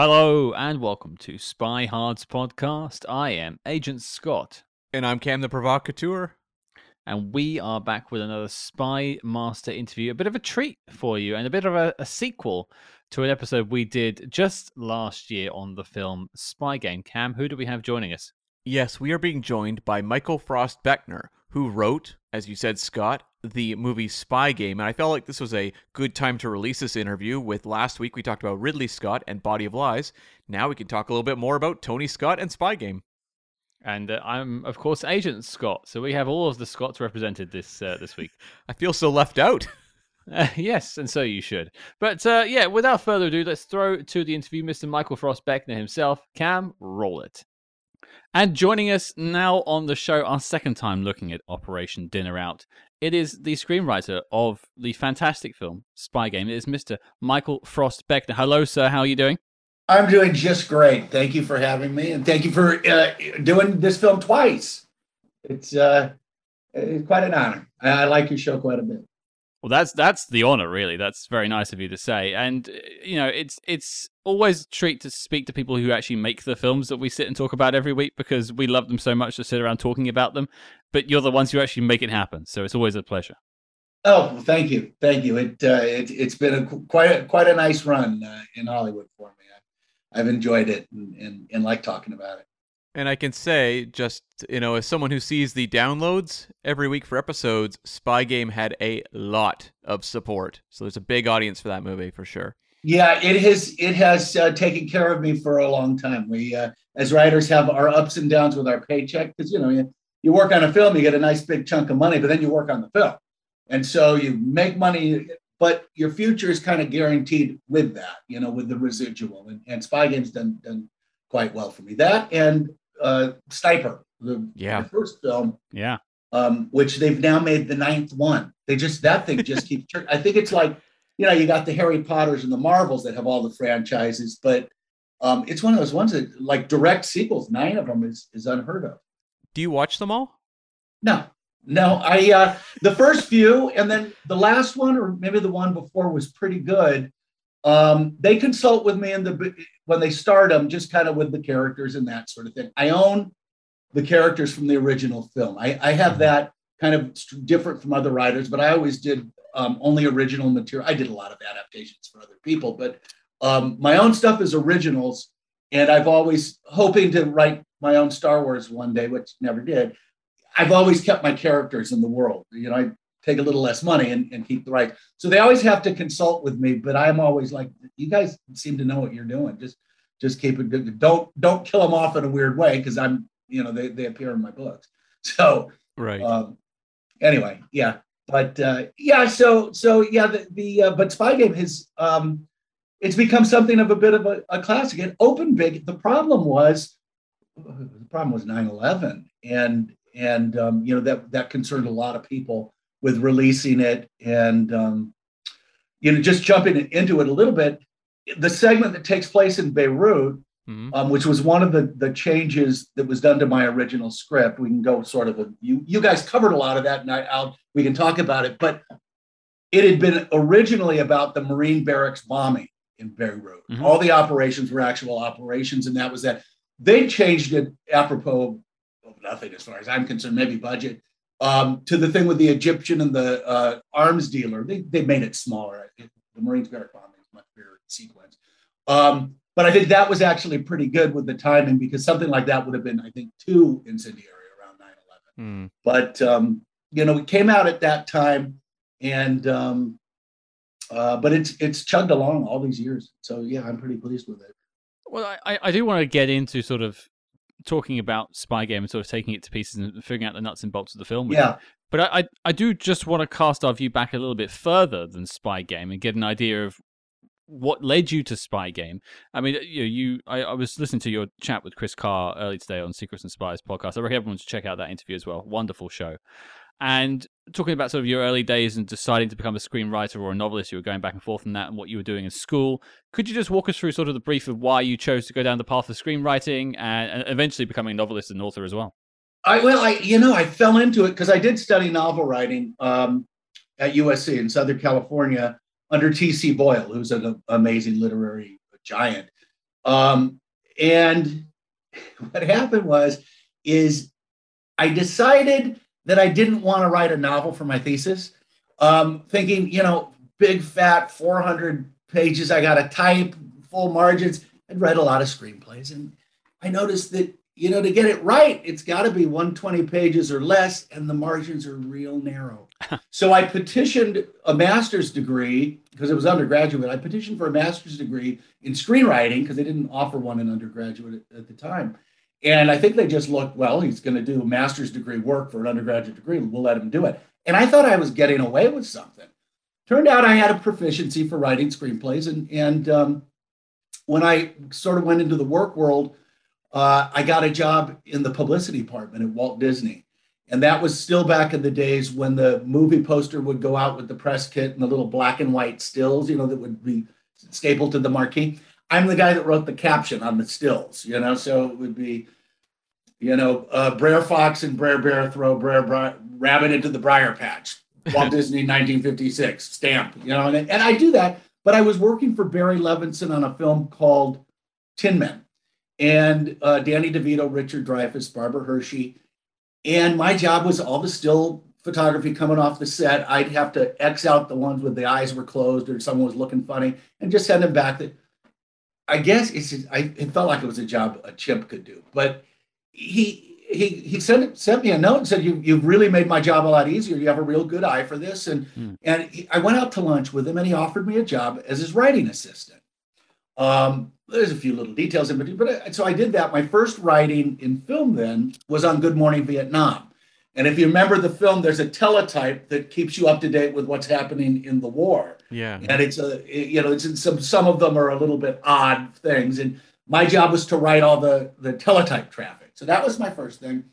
Hello and welcome to Spy Hard's podcast. I am Agent Scott. And I'm Cam the Provocateur. And we are back with another Spy Master interview. A bit of a treat for you and a bit of a, a sequel to an episode we did just last year on the film Spy Game. Cam, who do we have joining us? Yes, we are being joined by Michael Frost Beckner, who wrote, as you said, Scott, the movie Spy Game. And I felt like this was a good time to release this interview. With last week, we talked about Ridley Scott and Body of Lies. Now we can talk a little bit more about Tony Scott and Spy Game. And uh, I'm, of course, Agent Scott. So we have all of the Scotts represented this uh, this week. I feel so left out. Uh, yes, and so you should. But uh, yeah, without further ado, let's throw to the interview Mr. Michael Frost Beckner himself. Cam, roll it. And joining us now on the show, our second time looking at Operation Dinner Out, it is the screenwriter of the fantastic film Spy Game. It is Mr. Michael Frost Beckner. Hello, sir. How are you doing? I'm doing just great. Thank you for having me, and thank you for uh, doing this film twice. It's, uh, quite an honor. I like your show quite a bit. Well, that's that's the honor, really. That's very nice of you to say. And you know, it's it's always a treat to speak to people who actually make the films that we sit and talk about every week because we love them so much to sit around talking about them. But you're the ones who actually make it happen, so it's always a pleasure. Oh, thank you, thank you. It, uh, it has been a quite a, quite a nice run uh, in Hollywood for me. I, I've enjoyed it and, and, and like talking about it. And I can say, just, you know, as someone who sees the downloads every week for episodes, Spy Game had a lot of support. So there's a big audience for that movie for sure. Yeah, it has it has uh, taken care of me for a long time. We, uh, as writers, have our ups and downs with our paycheck because you know you, you work on a film, you get a nice big chunk of money, but then you work on the film, and so you make money, but your future is kind of guaranteed with that, you know, with the residual. And, and Spy Game's done done quite well for me. That and uh, Sniper, the, yeah. the first film, yeah, um, which they've now made the ninth one. They just that thing just keeps. I think it's like you know you got the Harry Potters and the Marvels that have all the franchises, but um, it's one of those ones that like direct sequels. Nine of them is is unheard of. Do you watch them all? No, no. I uh, the first few, and then the last one, or maybe the one before, was pretty good. Um, they consult with me in the when they start them, just kind of with the characters and that sort of thing. I own the characters from the original film. I, I have that kind of different from other writers, but I always did um, only original material. I did a lot of adaptations for other people, but um, my own stuff is originals. And I've always hoping to write my own Star Wars one day, which never did. I've always kept my characters in the world. You know, I take a little less money and, and keep the rights. So they always have to consult with me, but I'm always like, you guys seem to know what you're doing. Just just keep it good. Don't don't kill them off in a weird way because I'm you know they, they appear in my books. So right. Um, anyway, yeah. But uh, yeah, so so yeah, the, the uh, but Spy Game has um, it's become something of a bit of a, a classic. It opened big. The problem was the problem was 9-11 and and um, you know that that concerned a lot of people with releasing it and um, you know just jumping into it a little bit the segment that takes place in beirut mm-hmm. um, which was one of the the changes that was done to my original script we can go sort of a, you you guys covered a lot of that and I, I'll we can talk about it but it had been originally about the marine barracks bombing in beirut mm-hmm. all the operations were actual operations and that was that they changed it apropos of nothing as far as i'm concerned maybe budget um, to the thing with the Egyptian and the uh, arms dealer. They, they made it smaller. It, the Marines Barrack bombing is much bigger sequence. Um, but I think that was actually pretty good with the timing because something like that would have been, I think, too incendiary around 9 11. Mm. But, um, you know, it came out at that time and, um, uh, but it's it's chugged along all these years. So, yeah, I'm pretty pleased with it. Well, I, I do want to get into sort of talking about Spy Game and sort of taking it to pieces and figuring out the nuts and bolts of the film. Yeah. But I, I, I do just want to cast our view back a little bit further than Spy Game and get an idea of what led you to Spy Game. I mean, you, know you I, I was listening to your chat with Chris Carr early today on Secrets and Spies podcast. I recommend everyone to check out that interview as well. Wonderful show. And talking about sort of your early days and deciding to become a screenwriter or a novelist, you were going back and forth on that and what you were doing in school. Could you just walk us through sort of the brief of why you chose to go down the path of screenwriting and, eventually becoming a novelist and author as well? I well, I you know, I fell into it because I did study novel writing um, at USC in Southern California under T.C. Boyle, who's an amazing literary giant. Um, and what happened was, is I decided that I didn't want to write a novel for my thesis, um, thinking, you know, big fat 400 pages, I got to type, full margins. I'd read a lot of screenplays, and I noticed that you know to get it right, it's got to be 120 pages or less, and the margins are real narrow. so I petitioned a master's degree because it was undergraduate. I petitioned for a master's degree in screenwriting because they didn't offer one in undergraduate at, at the time. And I think they just looked, well, he's going to do master's degree work for an undergraduate degree. We'll let him do it. And I thought I was getting away with something. Turned out I had a proficiency for writing screenplays. And, and um, when I sort of went into the work world, uh, I got a job in the publicity department at Walt Disney. And that was still back in the days when the movie poster would go out with the press kit and the little black and white stills, you know, that would be stapled to the marquee. I'm the guy that wrote the caption on the stills, you know, so it would be, you know, uh, Brer Fox and Brer Bear throw Brer Rabbit into the briar patch. Walt Disney 1956 stamp, you know, and, and I do that. But I was working for Barry Levinson on a film called Tin Men, and uh, Danny DeVito, Richard Dreyfuss, Barbara Hershey, and my job was all the still photography coming off the set. I'd have to X out the ones with the eyes were closed or someone was looking funny, and just send them back. That I guess it's I, it felt like it was a job a chimp could do, but he he he sent sent me a note and said you you've really made my job a lot easier. You have a real good eye for this, and mm. and he, I went out to lunch with him, and he offered me a job as his writing assistant. Um, there's a few little details in between, but I, so I did that. My first writing in film then was on Good Morning Vietnam. And if you remember the film, there's a teletype that keeps you up to date with what's happening in the war. Yeah. And it's a, you know, it's some some of them are a little bit odd things. And my job was to write all the the teletype traffic. So that was my first thing.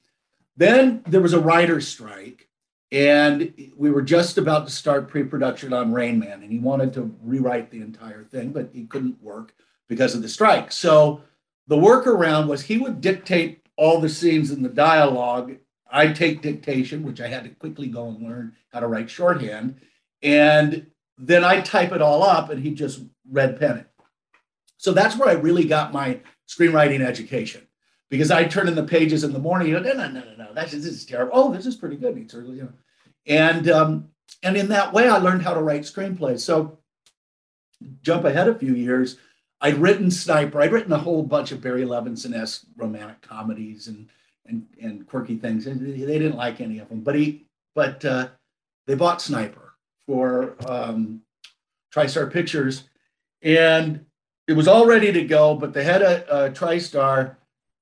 Then there was a writer's strike, and we were just about to start pre-production on Rain Man, and he wanted to rewrite the entire thing, but he couldn't work because of the strike. So the workaround was he would dictate all the scenes in the dialogue. I'd take dictation, which I had to quickly go and learn how to write shorthand, and then I'd type it all up, and he just red pen it. So that's where I really got my screenwriting education because I turn in the pages in the morning. You know, no, no, no, no. That's this is terrible. Oh, this is pretty good. It's early, you know, and um, and in that way, I learned how to write screenplays. So jump ahead a few years. I'd written Sniper. I'd written a whole bunch of Barry Levinson-esque romantic comedies and and and quirky things, and they didn't like any of them. But he, but uh, they bought Sniper for um, TriStar Pictures, and it was all ready to go. But the head of a TriStar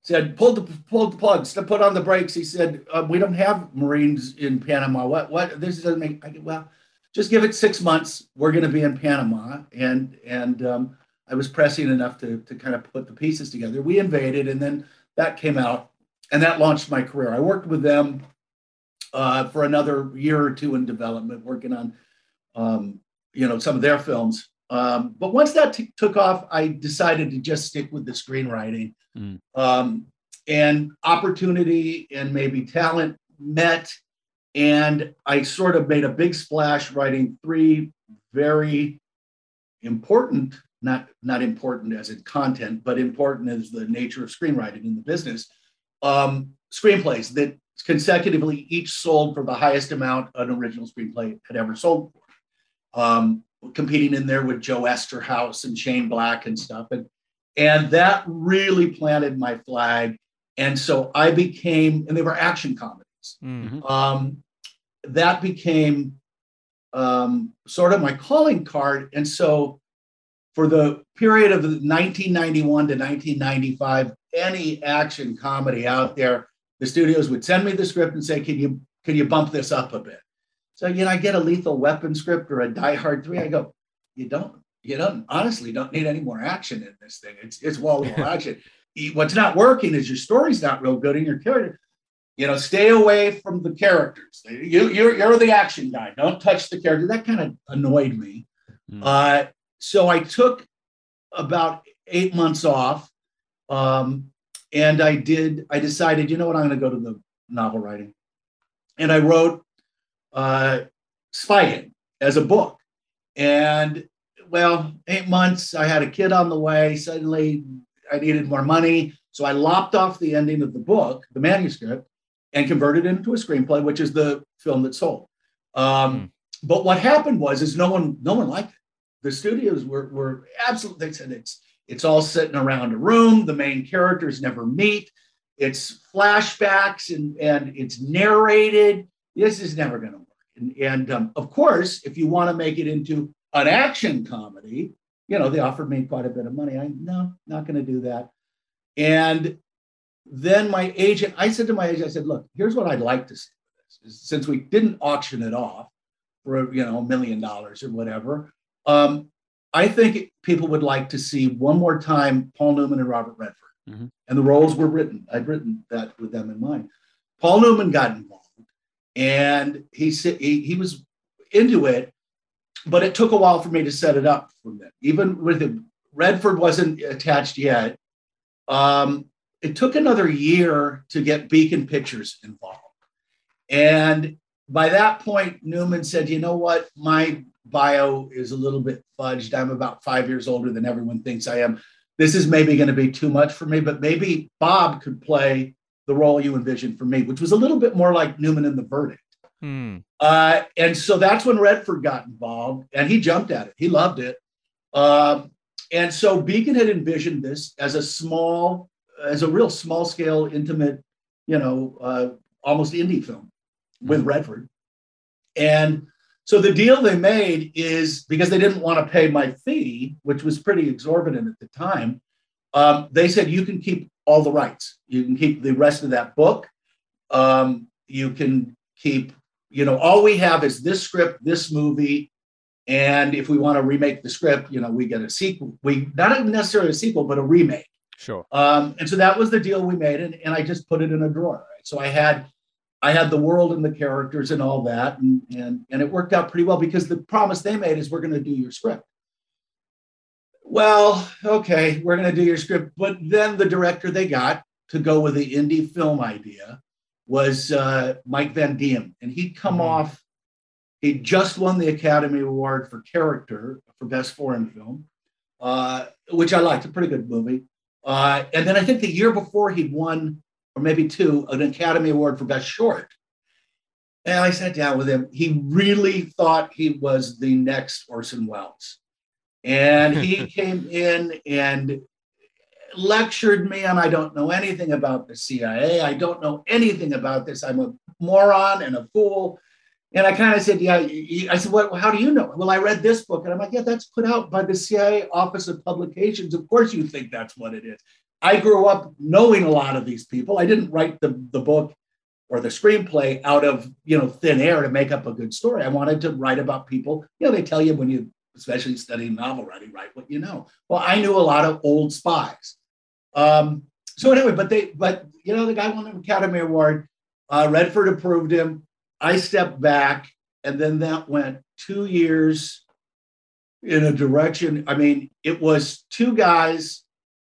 said, pull the pull the plugs, to put on the brakes. He said, uh, we don't have Marines in Panama. What what this doesn't make I well, just give it six months. We're going to be in Panama, and and um, I was pressing enough to to kind of put the pieces together. We invaded, and then that came out, and that launched my career. I worked with them uh, for another year or two in development, working on um, you know some of their films. Um, but once that t- took off, I decided to just stick with the screenwriting. Mm. Um, and opportunity and maybe talent met. And I sort of made a big splash writing three very important, not, not important as in content, but important as the nature of screenwriting in the business, um, screenplays that consecutively each sold for the highest amount an original screenplay had ever sold for. Um, competing in there with Joe Eszterhas and Shane Black and stuff. And, and that really planted my flag. And so I became, and they were action comedies. Mm-hmm. Um, that became um, sort of my calling card. And so for the period of 1991 to 1995, any action comedy out there, the studios would send me the script and say, "Can you can you bump this up a bit?" So, you know, I get a lethal weapon script or a Die Hard 3. I go, you don't, you don't, honestly don't need any more action in this thing. It's, it's wall to wall action. What's not working is your story's not real good and your character, you know, stay away from the characters. You, you're, you're the action guy. Don't touch the character. That kind of annoyed me. Mm. Uh, so I took about eight months off. Um, and I did, I decided, you know what, I'm going to go to the novel writing. And I wrote uh, Spy Game as a book. And well, eight months, I had a kid on the way. Suddenly, I needed more money. So I lopped off the ending of the book, the manuscript, and converted it into a screenplay, which is the film that sold. Um, mm. But what happened was, is no one, no one liked it. The studios were, were absolutely. They said it's it's all sitting around a room. The main characters never meet. It's flashbacks and and it's narrated. This is never going to work. And, and um, of course, if you want to make it into an action comedy, you know, they offered me quite a bit of money. I no, not going to do that. And then my agent, I said to my agent, I said, look, here's what I'd like to see. Since we didn't auction it off for you know a million dollars or whatever, um, I think people would like to see one more time Paul Newman and Robert Redford. Mm-hmm. And the roles were written. I'd written that with them in mind. Paul Newman got involved, and he he, he was into it, but it took a while for me to set it up for them. Even with him, Redford wasn't attached yet. Um, it took another year to get Beacon Pictures involved. And by that point, Newman said, you know what? My bio is a little bit fudged. I'm about five years older than everyone thinks I am. This is maybe going to be too much for me, but maybe Bob could play the role you envisioned for me, which was a little bit more like Newman in The Verdict. Hmm. Uh, and so that's when Redford got involved, and he jumped at it. He loved it. Um, and so Beacon had envisioned this as a small, as a real small scale, intimate, you know, uh, almost indie film with hmm. Redford. And so the deal they made is because they didn't want to pay my fee, which was pretty exorbitant at the time. Um, they said you can keep all the rights. You can keep the rest of that book. Um, you can keep, you know, all we have is this script, this movie, and if we want to remake the script, you know, we get a sequel. We not necessarily a sequel, but a remake. Sure. Um, and so that was the deal we made, and, and I just put it in a drawer. Right? So I had I had the world and the characters and all that, and and and it worked out pretty well because the promise they made is we're going to do your script. Well, okay, we're going to do your script, but then the director they got to go with the indie film idea was uh, Mike Van Diem, and he'd come mm-hmm. off. He just won the Academy Award for character for best foreign film, uh, which I liked, a pretty good movie. Uh, and then I think the year before he'd won or maybe two, an Academy Award for Best Short. And I sat down with him. He really thought he was the next Orson Welles. And he came in and lectured me on I don't know anything about the CIA. I don't know anything about this. I'm a moron and a fool. And I kind of said, Yeah, I said, Well, how do you know? Well, I read this book. And I'm like, Yeah, that's put out by the CIA Office of Publications. Of course, you think that's what it is. I grew up knowing a lot of these people. I didn't write the, the book or the screenplay out of you know thin air to make up a good story. I wanted to write about people. You know, they tell you when you, especially studying novel writing, write what you know. Well, I knew a lot of old spies. Um, so anyway, but they, but you know, the guy won the Academy Award. Uh, Redford approved him. I stepped back, and then that went two years in a direction. I mean, it was two guys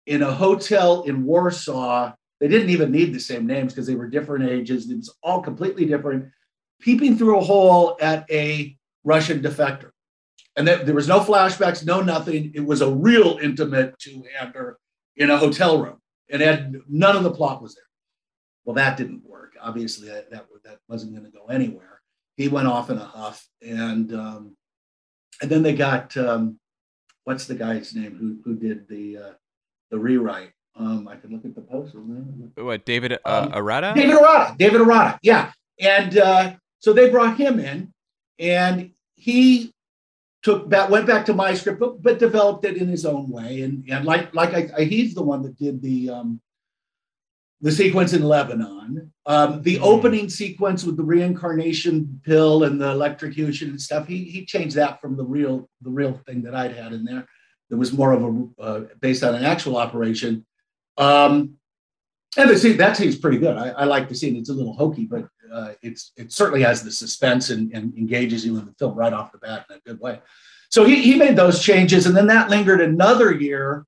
in a hotel in Warsaw. They didn't even need the same names because they were different ages. It was all completely different. Peeping through a hole at a Russian defector. And there was no flashbacks, no nothing. It was a real intimate two-hander in a hotel room. And had, none of the plot was there. Well, that didn't work. Obviously, that, that, that wasn't going to go anywhere. He went off in a huff. And um, and then they got um, what's the guy's name who who did the uh, the rewrite. Um, I can look at the poster. What David uh, um, Arata? David Arata. David Arata. Yeah, and uh, so they brought him in, and he took that went back to my script, but, but developed it in his own way. And and like like I, I he's the one that did the um, the sequence in Lebanon, um, the mm. opening sequence with the reincarnation pill and the electrocution and stuff. He he changed that from the real the real thing that I'd had in there. It was more of a uh, based on an actual operation. Um, and the scene that scene's pretty good. I, I, like the scene. It's a little hokey, but uh, it's it certainly has the suspense and, and, engages you in the film right off the bat in a good way. So he, he made those changes, and then that lingered another year.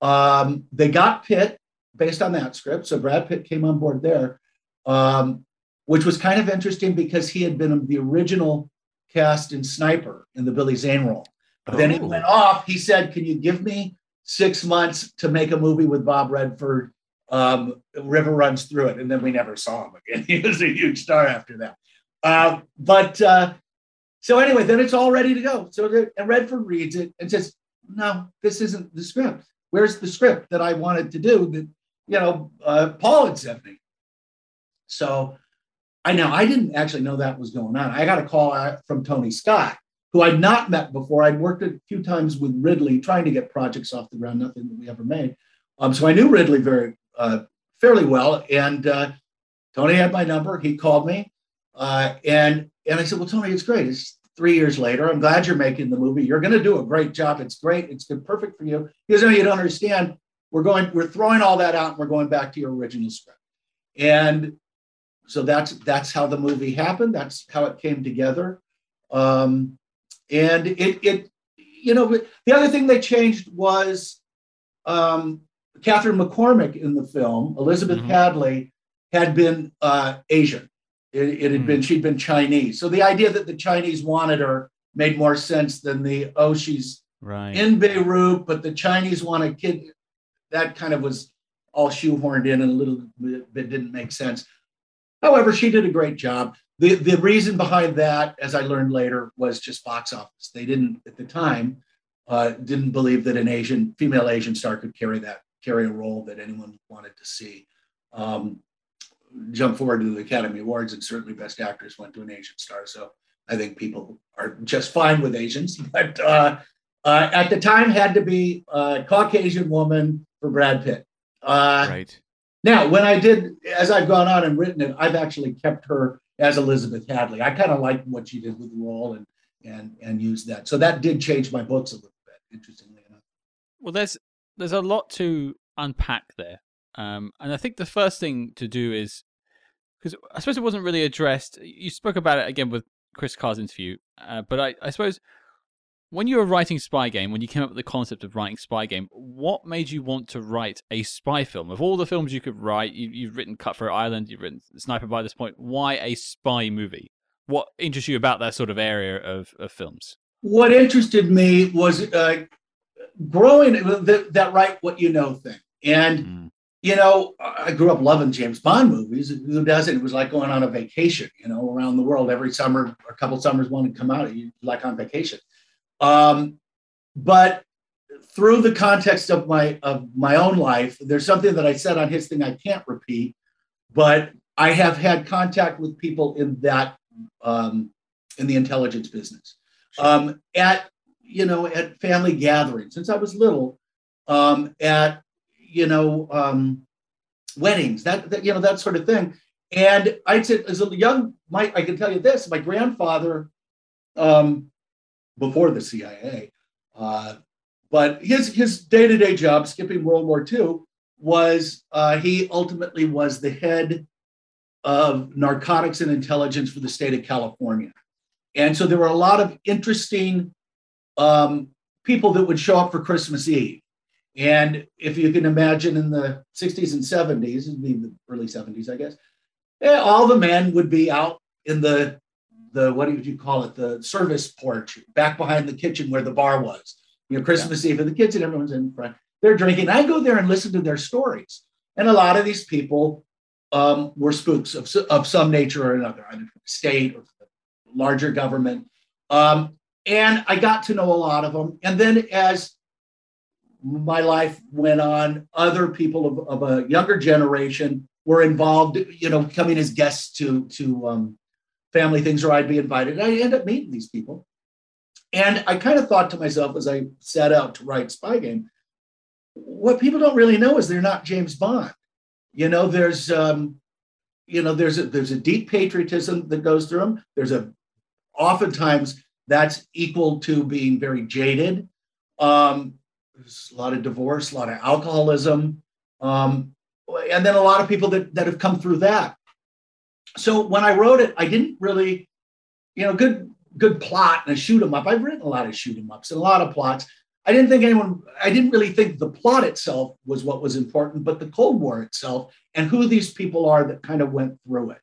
Um, they got Pitt based on that script, so Brad Pitt came on board there, um, which was kind of interesting because he had been the original cast in Sniper in the Billy Zane role. Then it went off. He said, Can you give me six months to make a movie with Bob Redford. Um, River runs through it, and then we never saw him again. he was a huge star after that. Uh, but uh, so anyway, then it's all ready to go. So the, and Redford reads it and says, "No, this isn't the script. Where's the script that I wanted to do that you know uh, Paul had sent me?" So I know I didn't actually know that was going on. I got a call from Tony Scott, who I'd not met before. I'd worked a few times with Ridley trying to get projects off the ground, nothing that we ever made. Um, so I knew Ridley very uh, fairly well, and uh, Tony had my number. He called me, uh, and and I said, "Well, Tony, it's great. It's three years later. I'm glad you're making the movie. You're going to do a great job. It's great. It's perfect for you. Because you, know, you don't understand. We're going. We're throwing all that out, and we're going back to your original script. And so that's that's how the movie happened. That's how it came together. Um, and it it you know the other thing they changed was um, Catherine McCormack in the film. Elizabeth mm-hmm. Hadley had been uh, Asian. It, it had mm. been she'd been Chinese. So the idea that the Chinese wanted her made more sense than the oh she's right in Beirut, but the Chinese want a kid. That kind of was all shoehorned in and a little bit didn't make sense. However, she did a great job. The, the reason behind that, as I learned later, was just box office. They didn't, at the time, uh, didn't believe that an Asian, female Asian star could carry that, carry a role that anyone wanted to see. Um, jump forward to the Academy Awards, and certainly Best Actress went to an Asian star. So I think people are just fine with Asians. But uh, uh, at the time, had to be a Caucasian woman for Brad Pitt. Uh, right. Now, when I did, as I've gone on and written it, I've actually kept her as Elizabeth Hadley. I kind of liked what she did with the role and and and used that. So that did change my books a little bit, interestingly enough. Well, there's there's a lot to unpack there, um, and I think the first thing to do is because I suppose it wasn't really addressed. You spoke about it again with Chris Carr's interview, uh, but I, I suppose when you were writing Spy Game, when you came up with the concept of writing Spy Game, what made you want to write a spy film? Of all the films you could write, you, have written Cutthroat Island, you've written Sniper by this point. Why a spy movie? What interests you about that sort of area of, of films? What interested me was uh, growing that, that write what you know thing. And, mm. you know, I grew up loving James Bond movies. Who doesn't? It was like going on a vacation, you know, around the world every summer, a couple summers, one would come out, you like on vacation. Um, but through the context of my of my own life, there's something that I said on his thing I can't repeat, but I have had contact with people in that um, in the intelligence business. Um, at you know at family gatherings. Since I was little, um, at you know um, weddings that, that you know that sort of thing. And I'd say as a young, my I can tell you this: my grandfather um, before the CIA. Uh, but his his day to day job, skipping World War II, was uh, he ultimately was the head of narcotics and intelligence for the state of California. And so there were a lot of interesting um, people that would show up for Christmas Eve. And if you can imagine in the 60s and 70s, it'd the early 70s, I guess, yeah, all the men would be out in the the what do you call it the service porch back behind the kitchen where the bar was. You know christmas yeah. eve and the kids and everyone's in front they're drinking. I go there and listen to their stories. And a lot of these people um, were spooks of, of some nature or another either from the state or the larger government. Um, and i got to know a lot of them and then as my life went on other people of, of a younger generation were involved you know coming as guests to to um, family things or I'd be invited. And I end up meeting these people. And I kind of thought to myself as I set out to write Spy Game, what people don't really know is they're not James Bond. You know, there's um, you know, there's a there's a deep patriotism that goes through them. There's a oftentimes that's equal to being very jaded. Um, there's a lot of divorce, a lot of alcoholism, um, and then a lot of people that that have come through that so when I wrote it, I didn't really, you know, good good plot and a shoot 'em up. I've written a lot of shoot 'em ups and a lot of plots. I didn't think anyone, I didn't really think the plot itself was what was important, but the Cold War itself and who these people are that kind of went through it.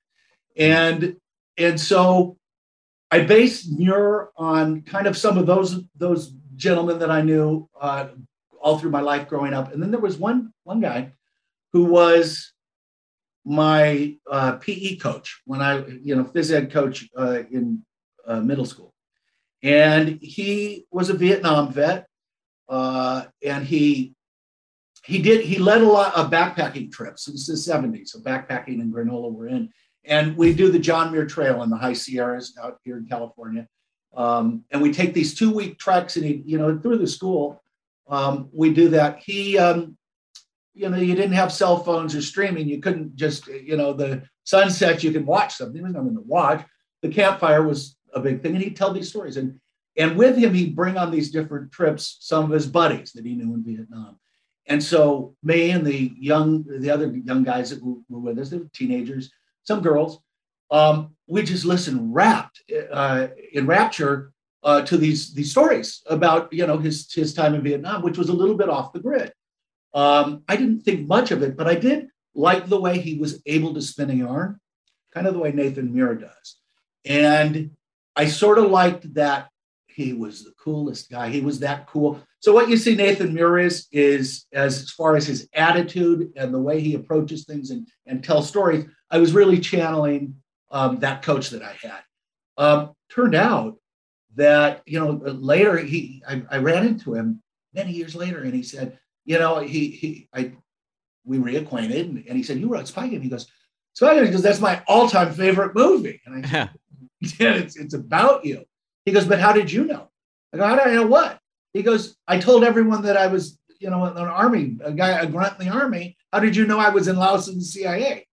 And and so I based Muir on kind of some of those those gentlemen that I knew, uh, all through my life growing up. And then there was one one guy who was my uh, PE coach when I, you know, phys ed coach uh, in uh, middle school, and he was a Vietnam vet, uh, and he he did he led a lot of backpacking trips since the 70s. So backpacking in Granola we're in, and we do the John Muir Trail in the High Sierras out here in California. Um, and we take these two week treks and he, you know, through the school, um, we do that. He, um, you know, you didn't have cell phones or streaming. You couldn't just, you know, the sunsets, you can watch something. There was nothing to watch. The campfire was a big thing. And he'd tell these stories. And, and with him, he'd bring on these different trips, some of his buddies that he knew in Vietnam. And so me and the young, the other young guys that were, were with us, they were teenagers, some girls, um, we just listened rapt uh, in rapture uh, to these these stories about you know his his time in Vietnam, which was a little bit off the grid. Um, I didn't think much of it, but I did like the way he was able to spin a yarn, kind of the way Nathan Muir does, and I sort of liked that he was the coolest guy. He was that cool. So what you see Nathan Muir is is as far as his attitude and the way he approaches things and and tells stories. I was really channeling um, that coach that I had. Um, turned out that you know later he I, I, ran into him many years later and he said you know he he I we reacquainted and, and he said you wrote Spy Game. He goes Spy Game because that's my all-time favorite movie. And I said yeah. It's, it's about you. He goes but how did you know? I go how do I know what? He goes I told everyone that I was you know an army a guy a grunt in the army. How did you know I was in Laos in the CIA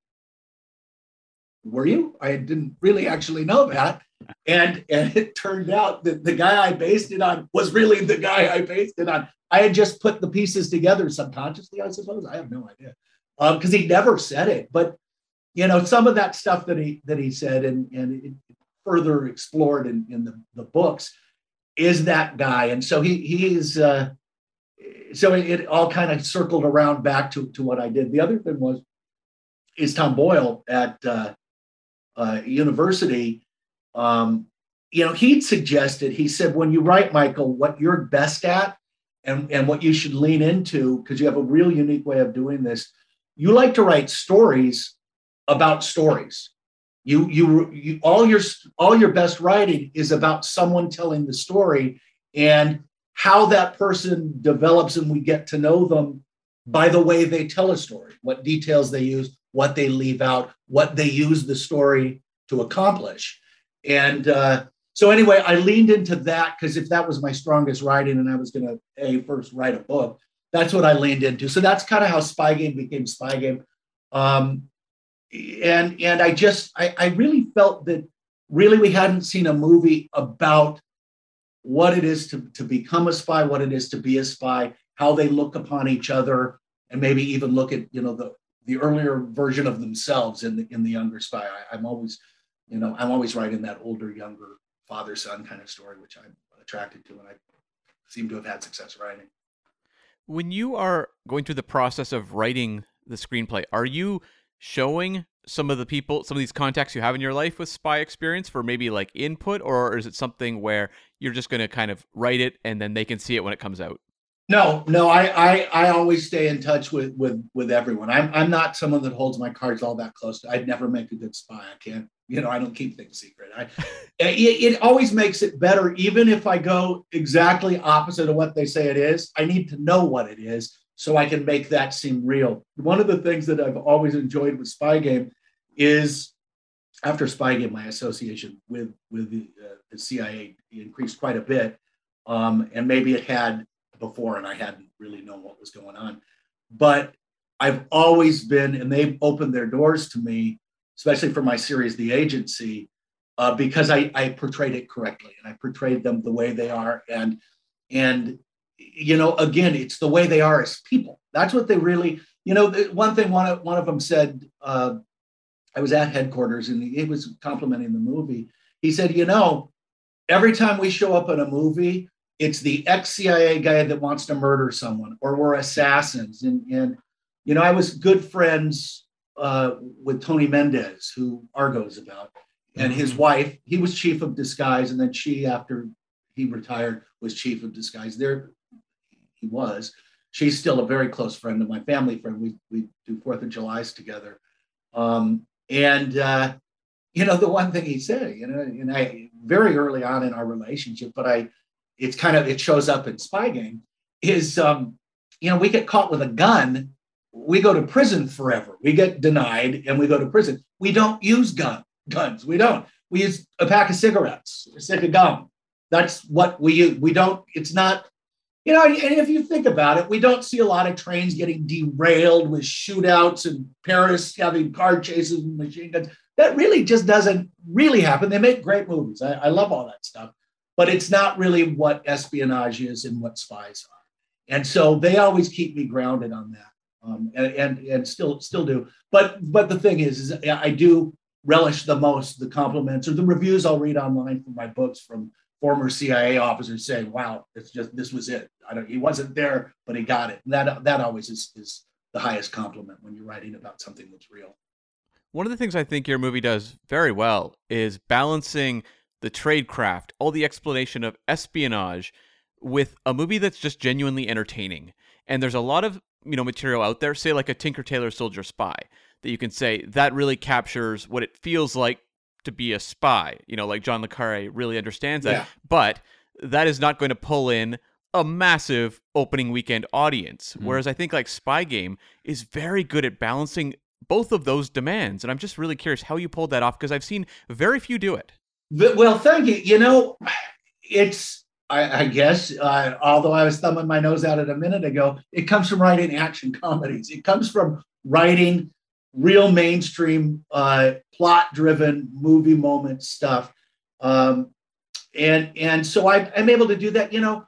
were you? I didn't really actually know that. And, and it turned out that the guy I based it on was really the guy I based it on. I had just put the pieces together subconsciously, I suppose. I have no idea. Because um, he never said it. But you know, some of that stuff that he that he said and, and further explored in, in the, the books is that guy. And so he he is uh, so it, it all kind of circled around back to, to what I did. The other thing was is Tom Boyle at uh, uh, university, um, you know, he'd suggested, he said, when you write, Michael, what you're best at and, and what you should lean into, because you have a real unique way of doing this, you like to write stories about stories. You, you, you, all your, all your best writing is about someone telling the story and how that person develops and we get to know them by the way they tell a story, what details they use, what they leave out, what they use the story to accomplish. And uh, so, anyway, I leaned into that because if that was my strongest writing and I was going to a first write a book, that's what I leaned into. So that's kind of how Spy Game became Spy Game. Um, and and I just I, I really felt that really we hadn't seen a movie about what it is to, to become a spy, what it is to be a spy, how they look upon each other, and maybe even look at you know the the earlier version of themselves in the in the younger spy. I, am always, you know, I'm always writing that older, younger father son kind of story, which I'm attracted to, and I seem to have had success writing. When you are going through the process of writing the screenplay, are you showing some of the people, some of these contacts you have in your life with spy experience for maybe like input, or is it something where you're just going to kind of write it and then they can see it when it comes out? No, no, I, I, I always stay in touch with, with, with everyone. I'm, I'm not someone that holds my cards all that close. I'd never make a good spy. I can't, you know, I don't keep things secret. I, it, it always makes it better, even if I go exactly opposite of what they say it is. I need to know what it is so I can make that seem real. One of the things that I've always enjoyed with Spy Game is after Spy Game, my association with with the, uh, the CIA increased quite a bit, um, and maybe it had before and I hadn't really known what was going on. But I've always been, and they've opened their doors to me, especially for my series, The Agency, uh, because I, I portrayed it correctly and I portrayed them the way they are. And, and, you know, again, it's the way they are as people. That's what they really, you know, one thing one of, one of them said, uh, I was at headquarters and he was complimenting the movie. He said, you know, every time we show up in a movie, it's the ex-CIA guy that wants to murder someone, or we're assassins. And, and you know, I was good friends uh, with Tony Mendez, who Argo is about, and his mm-hmm. wife. He was chief of disguise, and then she, after he retired, was chief of disguise. There, he was. she's still a very close friend of my family friend. We we do Fourth of July's together, um, and uh, you know the one thing he said, you know, and I very early on in our relationship, but I, it's kind of it shows up in Spy Game, is um, you know we get caught with a gun, we go to prison forever. We get denied and we go to prison. We don't use gun guns. We don't. We use a pack of cigarettes, a stick of gum. That's what we use. We don't. It's not you know, and if you think about it, we don't see a lot of trains getting derailed with shootouts and Paris having car chases and machine guns. That really just doesn't really happen. They make great movies. I, I love all that stuff, but it's not really what espionage is and what spies are. And so they always keep me grounded on that, um, and, and and still still do. But but the thing is, is I do relish the most the compliments or the reviews I'll read online from my books from former CIA officers saying, "Wow, it's just this was it. I don't. He wasn't there, but he got it." And that that always is is the highest compliment when you're writing about something that's real. One of the things I think your movie does very well is balancing the trade craft, all the explanation of espionage, with a movie that's just genuinely entertaining. And there's a lot of you know material out there, say like a Tinker Tailor Soldier Spy, that you can say that really captures what it feels like to be a spy. You know, like John Le Carre really understands that. Yeah. But that is not going to pull in a massive opening weekend audience. Mm. Whereas I think like Spy Game is very good at balancing both of those demands. And I'm just really curious how you pulled that off because I've seen very few do it. Well, thank you. You know, it's, I, I guess, uh, although I was thumbing my nose at it a minute ago, it comes from writing action comedies. It comes from writing real mainstream uh, plot driven movie moment stuff. Um, and and so I, i'm able to do that. You know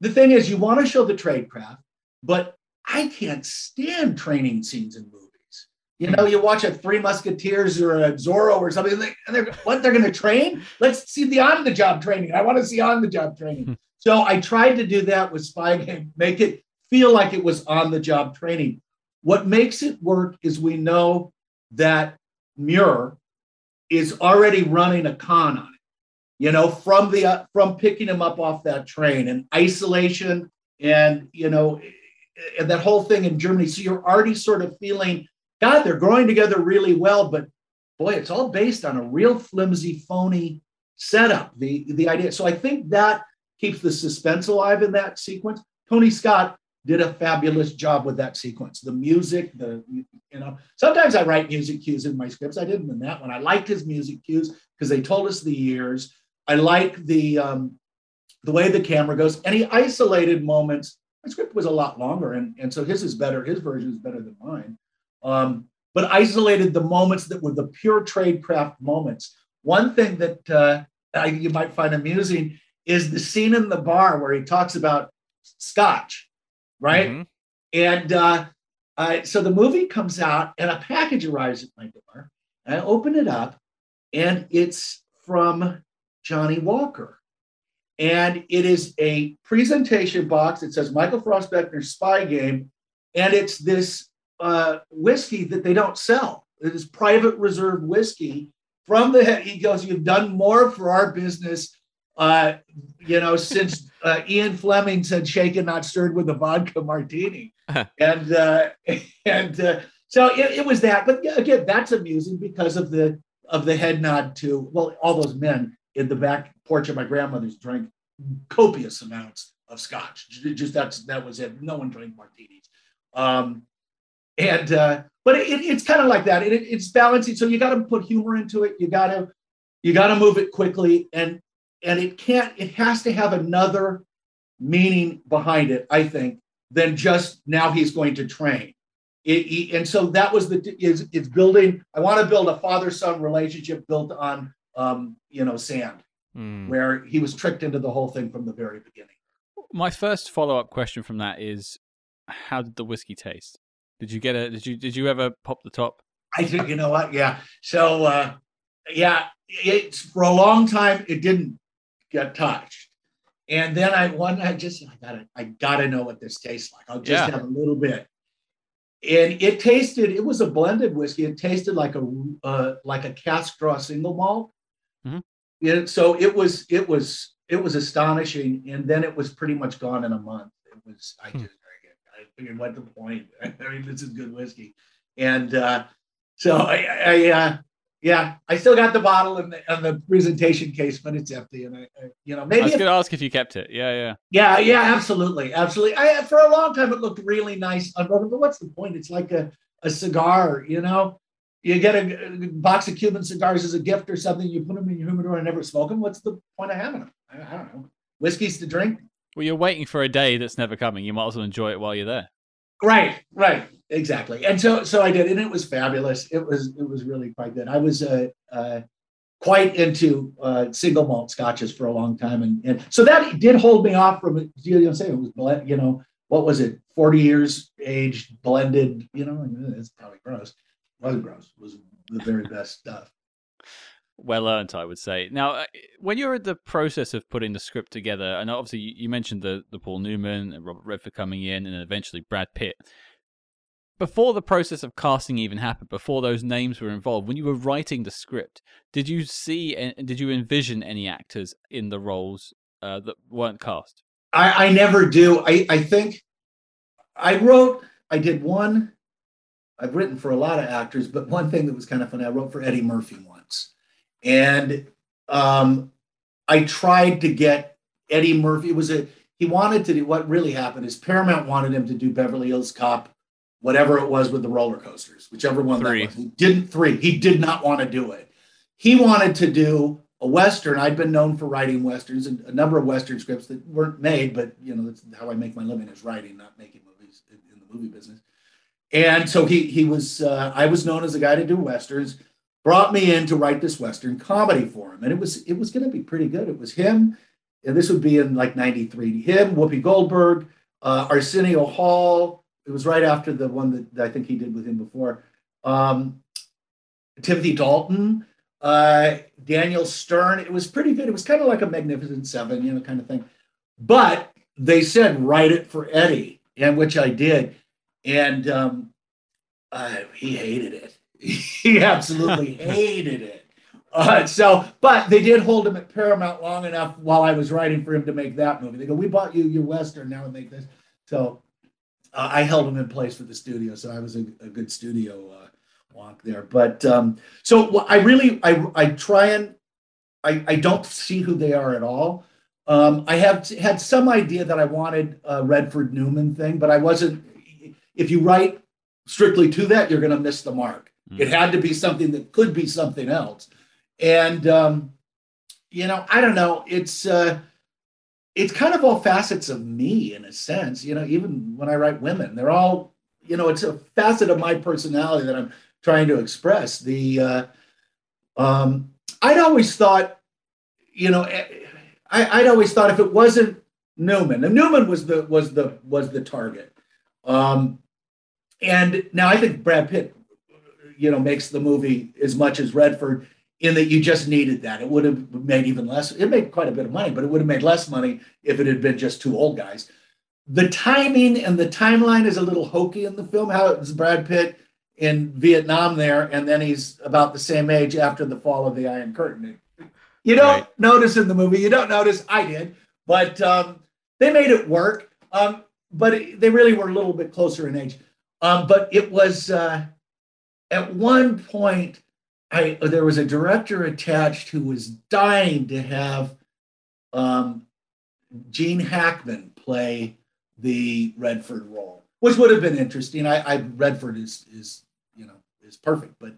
the thing is you want to show the tradecraft but i can't stand training scenes in movies you know you watch a three musketeers or a zorro or something and they're what they're going to train let's see the on the job training i want to see on the job training hmm. so i tried to do that with spy game make it feel like it was on the job training what makes it work is we know that Muir is already running a con on it. You know, from the uh, from picking him up off that train and isolation and you know and that whole thing in Germany. So you're already sort of feeling, God, they're growing together really well, but boy, it's all based on a real flimsy, phony setup. The the idea. So I think that keeps the suspense alive in that sequence. Tony Scott did a fabulous job with that sequence. The music, the you know, sometimes I write music cues in my scripts. I didn't in that one. I liked his music cues because they told us the years. I like the um, the way the camera goes, Any isolated moments. My script was a lot longer, and, and so his is better. His version is better than mine. Um, but isolated the moments that were the pure tradecraft moments. One thing that uh, I, you might find amusing is the scene in the bar where he talks about scotch right? Mm-hmm. And uh, uh, so the movie comes out, and a package arrives at my door. I open it up, and it's from Johnnie Walker. And it is a presentation box. It says Michael Frost Beckner Spy Game. And it's this uh, whiskey that they don't sell. It is private reserve whiskey from the head. He goes, You've done more for our business uh, you know, since uh, Ian Fleming said shaken, not stirred with a vodka martini. and uh, and uh, so it, it, was that. But again, that's amusing because of the of the head nod to well, all those men in the back porch of my grandmother's drank copious amounts of scotch. Just that's that was it. No one drank martinis. Um, and uh, but it, it's kind of like that. It, it's balancing. So you got to put humor into it. You got to you got to move it quickly and and it can't it has to have another meaning behind it i think than just now he's going to train it, he, and so that was the is it's building i want to build a father son relationship built on um, you know sand mm. where he was tricked into the whole thing from the very beginning my first follow-up question from that is how did the whiskey taste did you get a did you did you ever pop the top i did you know what yeah so uh yeah it's for a long time it didn't get touched. And then I one I just I gotta I gotta know what this tastes like. I'll just yeah. have a little bit. And it tasted, it was a blended whiskey. It tasted like a uh, like a cask draw single malt. Mm-hmm. Yeah, so it was it was it was astonishing. And then it was pretty much gone in a month. It was I hmm. just good. figured, what the point? I mean, this is good whiskey. And uh, so I, I uh, yeah, I still got the bottle in the, the presentation case, but it's empty. And I, I you know, maybe I was going to ask if you kept it. Yeah, yeah, yeah, yeah, absolutely, absolutely. I for a long time it looked really nice, but what's the point? It's like a a cigar, you know. You get a, a box of Cuban cigars as a gift or something. You put them in your humidor and never smoke them. What's the point of having them? I, I don't know. Whiskey's to drink. Well, you're waiting for a day that's never coming. You might as well enjoy it while you're there. Right, right, exactly. And so, so I did, and it was fabulous. It was, it was really quite good. I was uh, uh, quite into uh, single malt scotches for a long time, and and so that did hold me off from. You know, saying it was, you know, what was it, forty years aged, blended. You know, it's probably gross. It wasn't gross. It was the very best stuff well earned, I would say. Now, uh, when you're at the process of putting the script together, and obviously you mentioned the the Paul Newman and Robert Redford coming in, and eventually Brad Pitt. Before the process of casting even happened, before those names were involved, when you were writing the script, did you see and did you envision any actors in the roles uh, that weren't cast? I, I never do. I, I think I wrote, I did one. I've written for a lot of actors, but one thing that was kind of funny, I wrote for Eddie Murphy and um, I tried to get Eddie Murphy. It was a he wanted to do what really happened is Paramount wanted him to do Beverly Hills Cop, whatever it was with the roller coasters, whichever one three. that was. He didn't three. He did not want to do it. He wanted to do a western. I'd been known for writing westerns and a number of western scripts that weren't made, but you know that's how I make my living is writing, not making movies in, in the movie business. And so he he was uh, I was known as a guy to do westerns brought me in to write this Western comedy for him. And it was it was going to be pretty good. It was him, and this would be in like 93. Him, Whoopi Goldberg, uh, Arsenio Hall. It was right after the one that, that I think he did with him before. Um, Timothy Dalton, uh, Daniel Stern. It was pretty good. It was kind of like a Magnificent Seven, you know, kind of thing. But they said write it for Eddie, and which I did, and um, uh, he hated it he absolutely hated it. Uh, so, but they did hold him at Paramount long enough while I was writing for him to make that movie. They go, "We bought you your western, now we make this." So, uh, I held him in place for the studio. So I was a, a good studio uh, walk there. But um, so I really, I, I try and I, I don't see who they are at all. Um, I have had some idea that I wanted a Redford Newman thing, but I wasn't. If you write strictly to that, you're going to miss the mark. Mm. It had to be something that could be something else. And um, you know, I don't know. It's uh, it's kind of all facets of me in a sense. You know, even when I write women, they're all you know, it's a facet of my personality that I'm trying to express. The uh, um, I'd always thought, you know, eh, I, I'd always thought if it wasn't Newman, Newman was the was the was the target. Um, and now I think Brad Pitt you know makes the movie as much as Redford in that you just needed that. It would have made even less. It made quite a bit of money, but it would have made less money if it had been just two old guys. The timing and the timeline is a little hokey in the film. How it's Brad Pitt in Vietnam there, and then he's about the same age after the fall of the Iron Curtain. You don't right. notice in the movie. You don't notice. I did, but um, they made it work. Um, but it, they really were a little bit closer in age. Um, but it was uh, at one point, I there was a director attached who was dying to have um, Gene Hackman play the Redford role, which would have been interesting. I, I Redford is is you know is perfect, but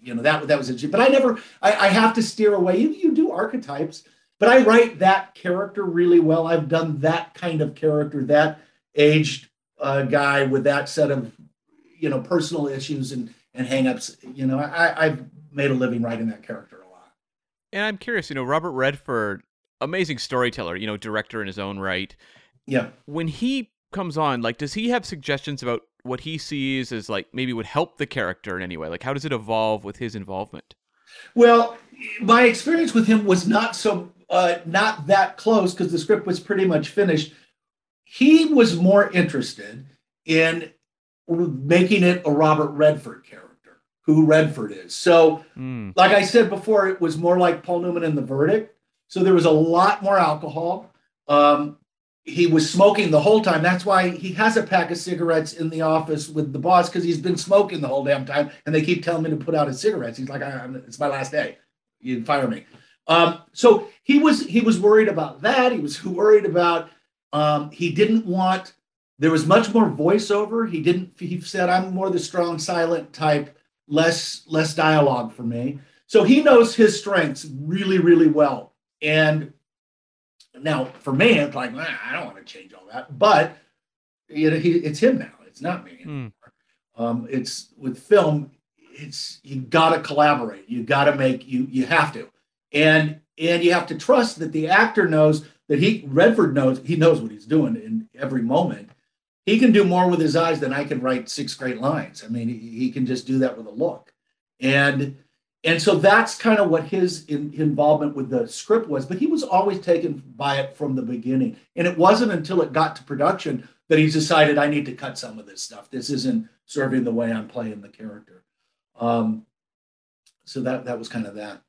you know that that was interesting. But I never I, I have to steer away. You you do archetypes, but I write that character really well. I've done that kind of character, that aged uh, guy with that set of you know personal issues and and hangups. You know, I, I've made a living writing that character a lot. And I'm curious, you know, Robert Redford, amazing storyteller, you know, director in his own right. Yeah. When he comes on, like, does he have suggestions about what he sees as like maybe would help the character in any way? Like, how does it evolve with his involvement? Well, my experience with him was not so uh, not that close because the script was pretty much finished. He was more interested in making it a Robert Redford character, who Redford is. So, mm. like I said before, it was more like Paul Newman in The Verdict. So there was a lot more alcohol. Um, he was smoking the whole time. That's why he has a pack of cigarettes in the office with the boss because he's been smoking the whole damn time, and they keep telling me to put out his cigarettes. He's like, "It's my last day. You fire me." Um, so he was he was worried about that. He was worried about um, he didn't want there was much more voiceover. He didn't. He said, "I'm more the strong, silent type, less less dialogue for me." So he knows his strengths really, really well. And now for me, it's like I don't want to change all that, but you know, he, it's him now. It's not me anymore. Mm. Um, it's with film. It's you got to collaborate. You got to make you. You have to, and and you have to trust that the actor knows that he Redford knows he knows what he's doing in every moment. He can do more with his eyes than I can write six great lines. I mean, he, can just do that with a look, and and so that's kind of what his in, involvement with the script was but he was always taken by it from the beginning. And it wasn't until it got to production that he decided i need to cut some of this stuff. This isn't serving the way i'm playing the character. Um, so that that was kind of that.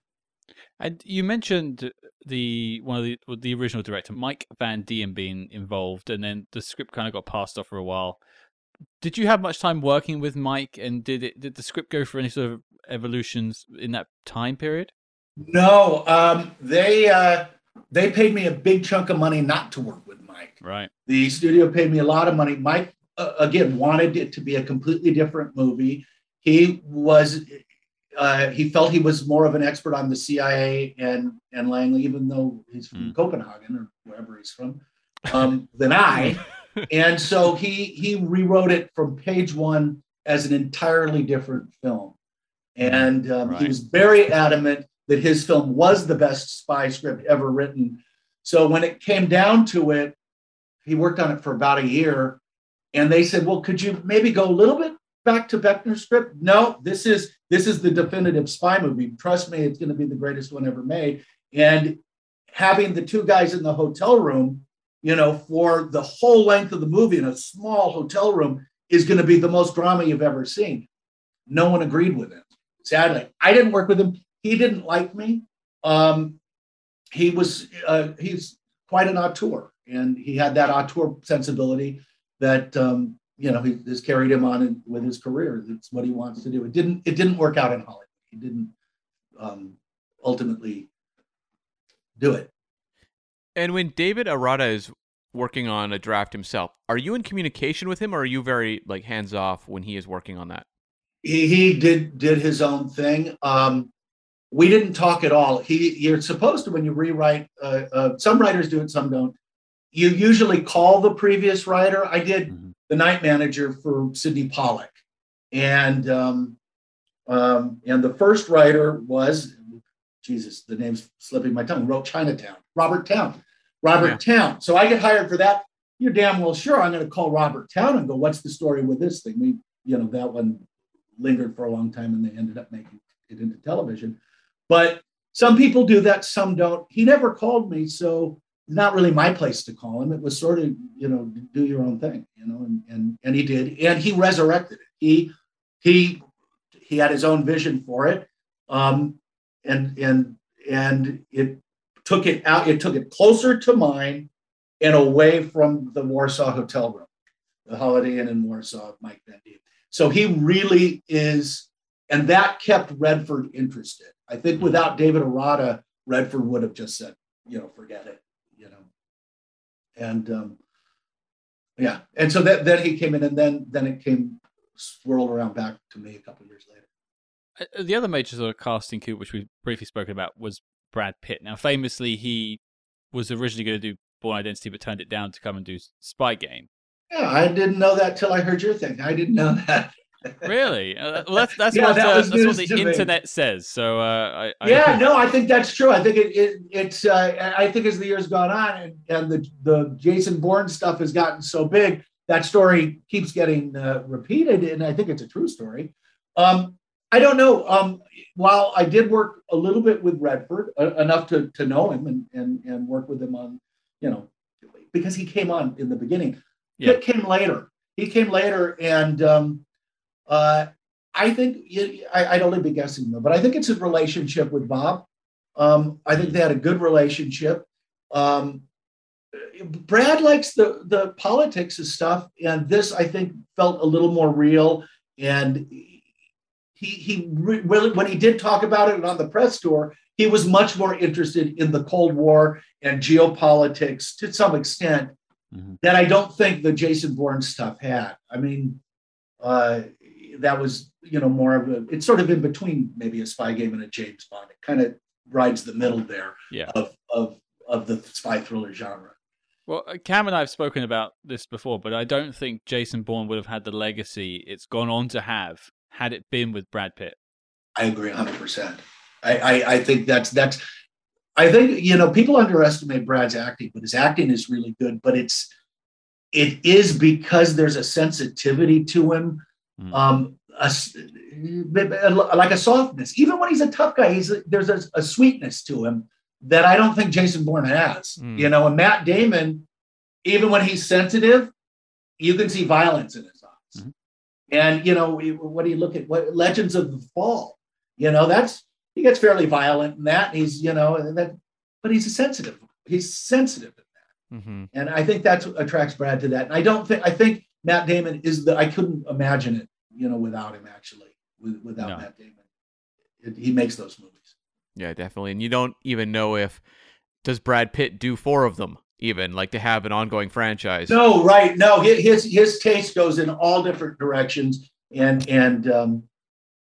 And you mentioned the one of the the original director mike van diem being involved and then the script kind of got passed off for a while did you have much time working with Mike, and did it did the script go for any sort of evolutions in that time period? No, um, they uh, they paid me a big chunk of money not to work with Mike. Right. The studio paid me a lot of money. Mike uh, again wanted it to be a completely different movie. He was uh, he felt he was more of an expert on the CIA and and Langley, even though he's from mm. Copenhagen or wherever he's from, um, than I. and so he he rewrote it from page one as an entirely different film. And um, right. he was very adamant that his film was the best spy script ever written. So when it came down to it, he worked on it for about a year. And they said, well, could you maybe go a little bit back to Beckner's script? No, this is this is the definitive spy movie. Trust me, it's going to be the greatest one ever made. And having the two guys in the hotel room, you know, for the whole length of the movie in a small hotel room is going to be the most drama you've ever seen. No one agreed with him. sadly. I didn't work with him. He didn't like me. Um, he was uh, he's quite an auteur, and he had that auteur sensibility that um, you know he, has carried him on in, with his career. That's what he wants to do. It didn't it didn't work out in Hollywood. He didn't um, ultimately do it. And when David Arata is working on a draft himself, are you in communication with him, or are you very like hands off when he is working on that? he, he did did his own thing. Um, we didn't talk at all. He you're supposed to when you rewrite. Uh, uh, some writers do it, some don't. You usually call the previous writer. I did mm-hmm. The night manager for Sydney Pollack, and um, um, and the first writer was Jesus. The name's slipping my tongue. Wrote Chinatown. Robert Towne. Robert yeah. Towne. So I get hired for that. You're damn well sure I'm going to call Robert Towne and go, "What's the story with this thing?" We, you know, that one lingered for a long time and they ended up making it into television. But some people do that, some don't. He never called me, so not really my place to call him. It was sort of, you know, do your own thing, you know, and and and he did, and he resurrected it. He he he had his own vision for it, um, and and and it took it out. It took it closer to mine and away from the Warsaw hotel room, the Holiday Inn in Warsaw, Mike Diem. So he really is, and that kept Redford interested. I think without David Arata, Redford would have just said, you know, forget it. And um, yeah, and so that then he came in, and then then it came swirled around back to me a couple years later. Uh, the other major sort of casting coup, which we've briefly spoken about, was Brad Pitt. Now, famously, he was originally going to do Born Identity, but turned it down to come and do Spy Game. Yeah, I didn't know that till I heard your thing. I didn't know that. Really? Uh, well, that's that's yeah, what that uh, that's what the internet me. says. So uh, I, I, yeah, no, I think that's true. I think it, it it's uh, I think as the years gone on and, and the the Jason Bourne stuff has gotten so big, that story keeps getting uh, repeated, and I think it's a true story. Um, I don't know. Um, while I did work a little bit with Redford, uh, enough to to know him and and and work with him on, you know, because he came on in the beginning. Yeah. Pitt came later. He came later, and um, uh, I think I, would only be guessing though, but I think it's a relationship with Bob. Um, I think they had a good relationship. Um, Brad likes the the politics of stuff, and this I think felt a little more real. And he he really when he did talk about it on the press tour, he was much more interested in the Cold War and geopolitics to some extent mm-hmm. that I don't think the Jason Bourne stuff had. I mean, uh, that was you know more of a it's sort of in between maybe a spy game and a James Bond. It kind of rides the middle there yeah. of of of the spy thriller genre. Well, uh, Cam and I have spoken about this before, but I don't think Jason Bourne would have had the legacy it's gone on to have had it been with Brad Pitt. I agree 100%. I, I, I think that's, that's, I think, you know, people underestimate Brad's acting, but his acting is really good, but it's, it is because there's a sensitivity to him, mm. um, a, like a softness. Even when he's a tough guy, he's a, there's a, a, sweetness to him that I don't think Jason Bourne has. Mm. You know, and Matt Damon, even when he's sensitive, you can see violence in his eyes. Mm-hmm. And you know, what do you look at? What Legends of the Fall? You know, that's he gets fairly violent in that. He's you know that, but he's a sensitive. He's sensitive in that, mm-hmm. and I think that's what attracts Brad to that. And I don't think I think Matt Damon is the. I couldn't imagine it, you know, without him actually. With, without no. Matt Damon, it, he makes those movies. Yeah, definitely. And you don't even know if does Brad Pitt do four of them even like to have an ongoing franchise. No, right. No, his his taste goes in all different directions, and and um,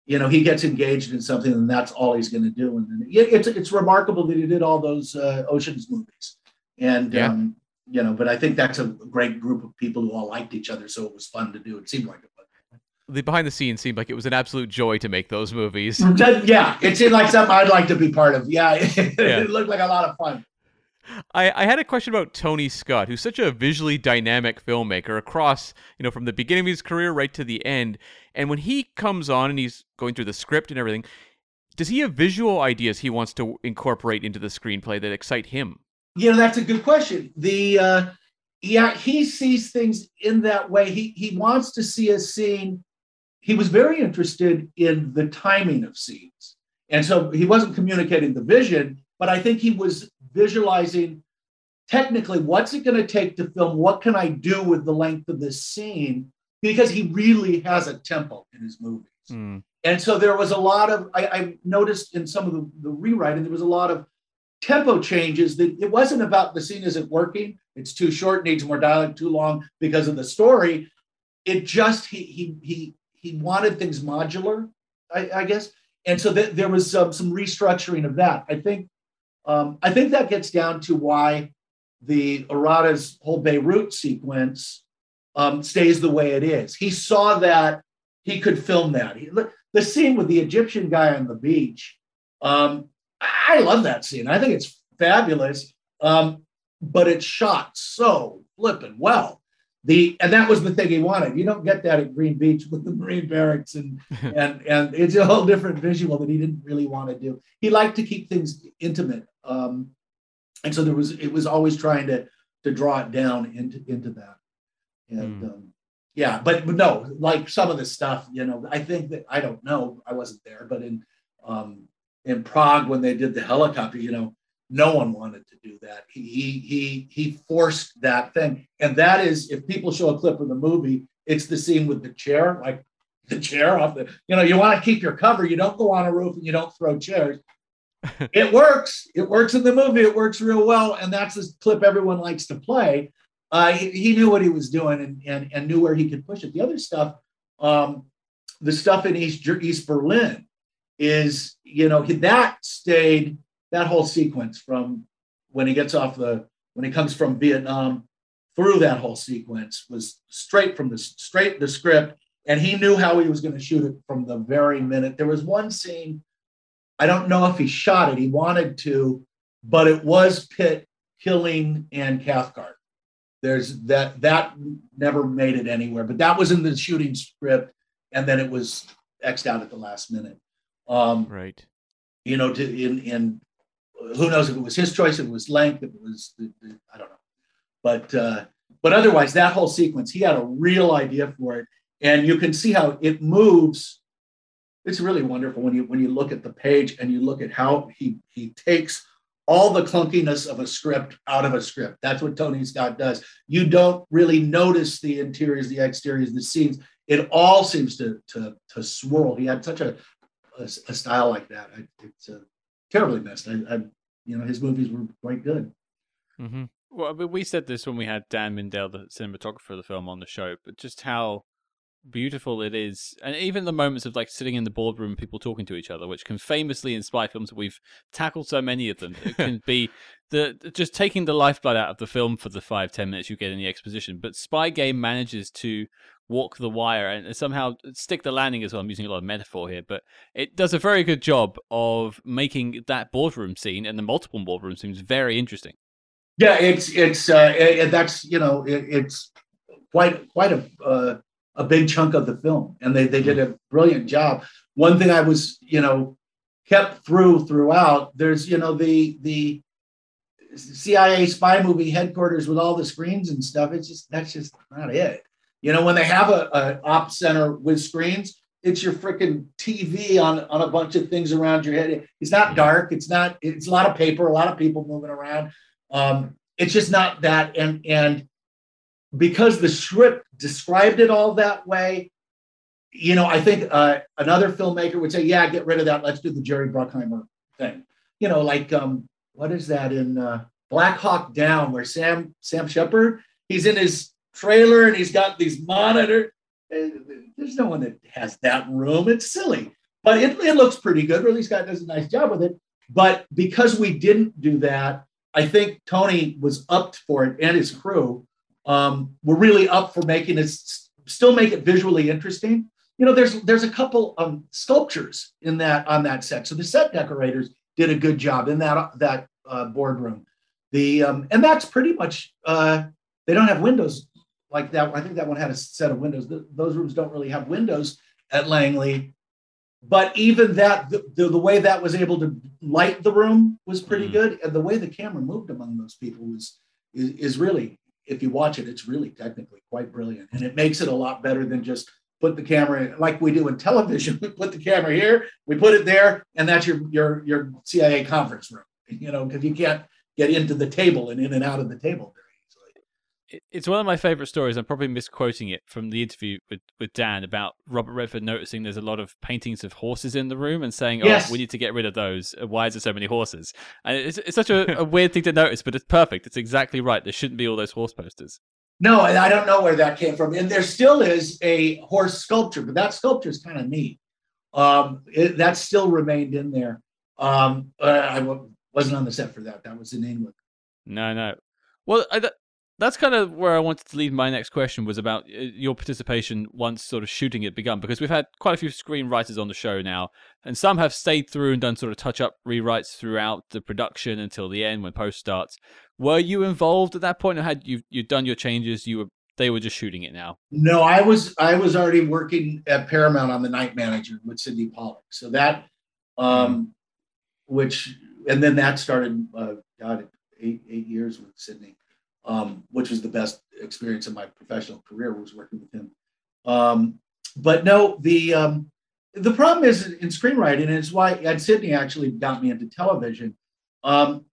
you know he gets engaged in something, and that's all he's going to do. And it's it's remarkable that he did all those uh, Ocean's movies, and yeah. um, you know. But I think that's a great group of people who all liked each other, so it was fun to do. It seemed like it. was. The behind the scenes seemed like it was an absolute joy to make those movies. Yeah, it seemed like something I'd like to be part of. Yeah, it, yeah. it looked like a lot of fun. I, I had a question about Tony Scott, who's such a visually dynamic filmmaker across, you know, from the beginning of his career right to the end. And when he comes on and he's going through the script and everything, does he have visual ideas he wants to incorporate into the screenplay that excite him? You know, that's a good question. The uh, yeah, he sees things in that way. He he wants to see a scene. He was very interested in the timing of scenes, and so he wasn't communicating the vision, but I think he was visualizing technically what's it going to take to film what can i do with the length of this scene because he really has a tempo in his movies mm. and so there was a lot of I, I, noticed in some of the, the rewriting there was a lot of tempo changes that it wasn't about the scene isn't working it's too short needs more dialogue too long because of the story it just he he he he wanted things modular i, I guess and so th- there was some, restructuring of that i think um, I think that gets down to why the Arata's whole Beirut sequence um, stays the way it is. He saw that he could film that. He, the scene with the Egyptian guy on the beach, um, I love that scene. I think it's fabulous, um, but it's shot so flippin' well. The and that was the thing he wanted. You don't get that at Green Beach with the Marine barracks, and and and it's a whole different visual that he didn't really want to do. He liked to keep things intimate um, and so there was it was always trying to to draw it down into into that. And mm. um, yeah, but, but no, like some of the stuff, you know, I think that I don't know, I wasn't there, but in um, in Prague when they did the helicopter, you know, no one wanted to do that. He he he he forced that thing, and that is if people show a clip of the movie, it's the scene with the chair, like the chair off the. You know, you want to keep your cover. You don't go on a roof and you don't throw chairs it works. It works in the movie. It works real well, and that's the clip everyone likes to play. Uh, he, he, knew what he was doing and, and and knew where he could push it. The other stuff, um, the stuff in East East Berlin, is you know that stayed that whole sequence from when he gets off the when he comes from Vietnam through that whole sequence was straight from the straight the script, and he knew how he was going to shoot it from the very minute. There was one scene I don't know if he shot it. He wanted to, but it was Pitt killing Anne Cathcart. There's that that never made it anywhere, but that was in the shooting script, and then it was xed out at the last minute. Um, right. You know, to in in who knows if it was his choice, if it was length, if it was I don't know, but uh, but otherwise that whole sequence, he had a real idea for it, and you can see how it moves it's really wonderful when you when you look at the page and you look at how he he takes all the clunkiness of a script out of a script. That's what Tony Scott does. You don't really notice the interiors, the exteriors, the scenes. It all seems to to to swirl. He had such a a, a style like that. I, it's uh, terribly missed. I, I, you know, his movies were quite good. Mm-hmm. Well, we said this when we had Dan Mindel, the cinematographer of the film, on the show, but just how beautiful it is, and even the moments of like sitting in the boardroom, people talking to each other, which can famously in spy films we've tackled so many of them. It can be the just taking the lifeblood out of the film for the five ten minutes you get in the exposition. But Spy Game manages to walk the wire and somehow stick the landing as well. I'm using a lot of metaphor here, but it does a very good job of making that boardroom scene and the multiple boardroom scenes very interesting. Yeah, it's it's uh, it, that's you know it, it's quite quite a uh, a big chunk of the film, and they they did a brilliant job. One thing I was you know kept through throughout. There's you know the the CIA spy movie headquarters with all the screens and stuff. It's just that's just not it. You know when they have a, a op center with screens, it's your freaking TV on on a bunch of things around your head. It's not dark. It's not. It's a lot of paper. A lot of people moving around. Um, it's just not that. And and because the script described it all that way, you know, I think uh, another filmmaker would say, "Yeah, get rid of that. Let's do the Jerry Bruckheimer thing." You know, like um, what is that in uh, Black Hawk Down, where Sam Sam Shepard he's in his trailer and he's got these monitor. Eh, there's no one that has that room. It's silly, but it, it looks pretty good. Ridley Scott does a nice job with it. But because we didn't do that, I think Tony was up for it and his crew um, were really up for making it still make it visually interesting. You know, there's there's a couple of sculptures in that on that set, so the set decorators did a good job in that that uh, boardroom. The um, and that's pretty much uh, they don't have windows like that. I think that one had a set of windows. The, those rooms don't really have windows at Langley, but even that the, the, the, way that was able to light the room was pretty mm-hmm. good and the way the camera moved among those people was is, is really if you watch it it's really technically quite brilliant and it makes it a lot better than just put the camera in, like we do in television we put the camera here we put it there and that's your your your cia conference room you know because you can't get into the table and in and out of the table it's one of my favorite stories. I'm probably misquoting it from the interview with, with Dan about Robert Redford noticing there's a lot of paintings of horses in the room and saying, "Oh, we need to get rid of those. Why is there so many horses?" And it's, it's such a, a weird thing to notice, but it's perfect. It's exactly right. There shouldn't be all those horse posters. No, and I don't know where that came from. And there still is a horse sculpture, but that sculpture is kind of neat. Um, it, that still remained in there. Um, uh, I w- wasn't on the set for that. That was in England. No, no. Well, I, that's kind of where I wanted to lead my next question was about uh, your participation once sort of shooting it begun because we've had quite a few screenwriters on the show now and some have stayed through and done sort of touch up rewrites throughout the production until the end when post starts. Were you involved at that point or had you you done your changes you were they were just shooting it now? No i was i was already working at paramount on the night manager with sydney pollack. So that um mm which and then that started uh god eight eight years with sydney um, which was the best experience of my professional career was working with him. Um, but no, the um, the problem is in screenwriting, and it's why Ed Sydney actually got me into television. Um,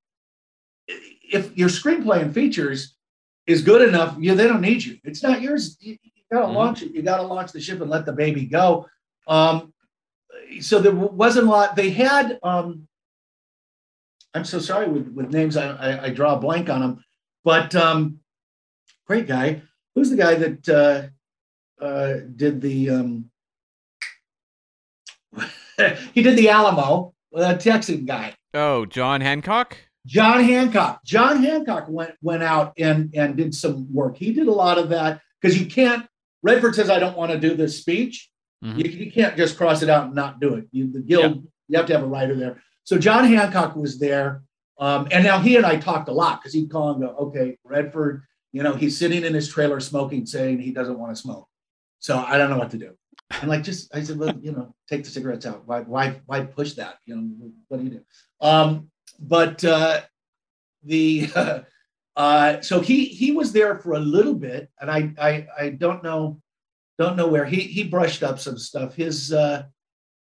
if your screenplay and features is good enough, you they don't need you. It's not yours. You, you gotta mm-hmm. launch it. You gotta launch the ship and let the baby go. Um, so there wasn't a lot. They had. Um, I'm so sorry with, with names. I, I, I draw a blank on them. But um, great guy. Who's the guy that uh, uh, did the? Um, he did the Alamo. A Texan guy. Oh, John Hancock. John Hancock. John Hancock went went out and and did some work. He did a lot of that because you can't. Redford says, "I don't want to do this speech." Mm-hmm. You, you, can't just cross it out and not do it. You, the guild, yeah. you have to have a writer there. So John Hancock was there. Um, and now he and I talked a lot because he'd call and go, okay, Redford, you know, he's sitting in his trailer smoking, saying he doesn't want to smoke. So I don't know what to do. And like, just I said, well, you know, take the cigarettes out. Why, why, why push that? You know, what do you do? Um, but uh, the uh, uh, so he he was there for a little bit, and I I, I don't know don't know where he he brushed up some stuff. His uh,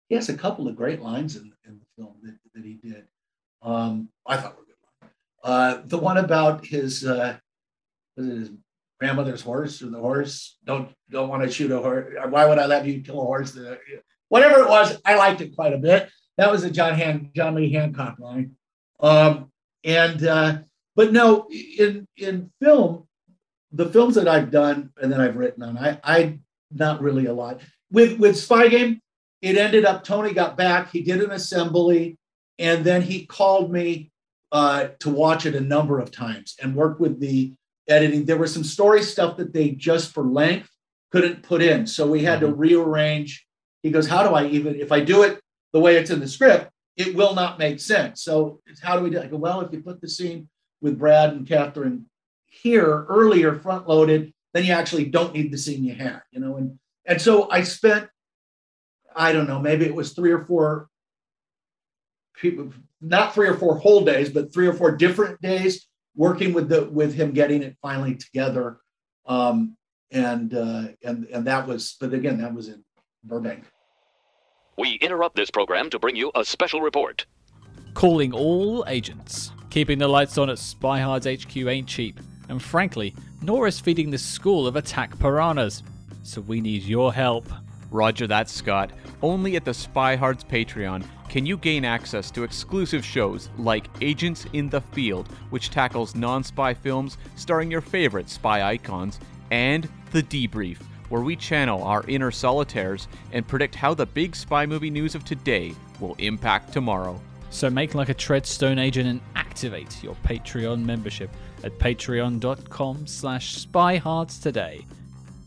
he has a couple of great lines in, in the film that, that he did um, I thought were good Uh, the one about his, uh, his grandmother's horse or the horse. Don't don't want to shoot a horse. Why would I let you kill a horse? Whatever it was, I liked it quite a bit. That was a John Han, John Lee Hancock line. Um, and uh, but no, in in film, the films that I've done and that I've written on, I I not really a lot. With with Spy Game, it ended up Tony got back, he did an assembly, and then he called me uh, to watch it a number of times and work with the editing. There was some story stuff that they just for length couldn't put in. So we had mm-hmm. to rearrange. He goes, How do I even, if I do it the way it's in the script, it will not make sense. So how do we do it? I go, Well, if you put the scene with Brad and Catherine here earlier, front loaded, then you actually don't need the scene you had, you know? And, and so I spent, I don't know, maybe it was three or four people, not three or four whole days, but three or four different days working with the with him getting it finally together. Um, and uh, and and that was, but again, that was in Burbank. We interrupt this program to bring you a special report. Calling all agents. Keeping the lights on at Spyhard's HQ ain't cheap, and frankly, nor is feeding the school of attack piranhas. So we need your help. Roger that, Scott. Only at the Spyhards Patreon can you gain access to exclusive shows like Agents in the Field, which tackles non spy films starring your favorite spy icons, and The Debrief, where we channel our inner solitaires and predict how the big spy movie news of today will impact tomorrow. So make like a Treadstone agent and activate your Patreon membership at patreon.com slash spyhards today.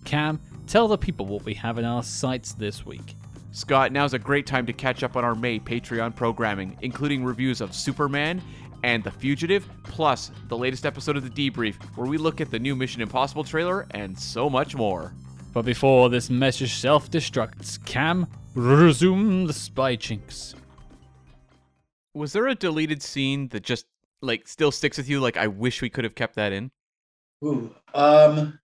Cam, tell the people what we have in our sights this week. Scott, now's a great time to catch up on our May Patreon programming, including reviews of Superman and The Fugitive, plus the latest episode of The Debrief, where we look at the new Mission Impossible trailer and so much more. But before this message self destructs, Cam, resume the spy chinks. Was there a deleted scene that just like still sticks with you? Like I wish we could have kept that in. Ooh, um,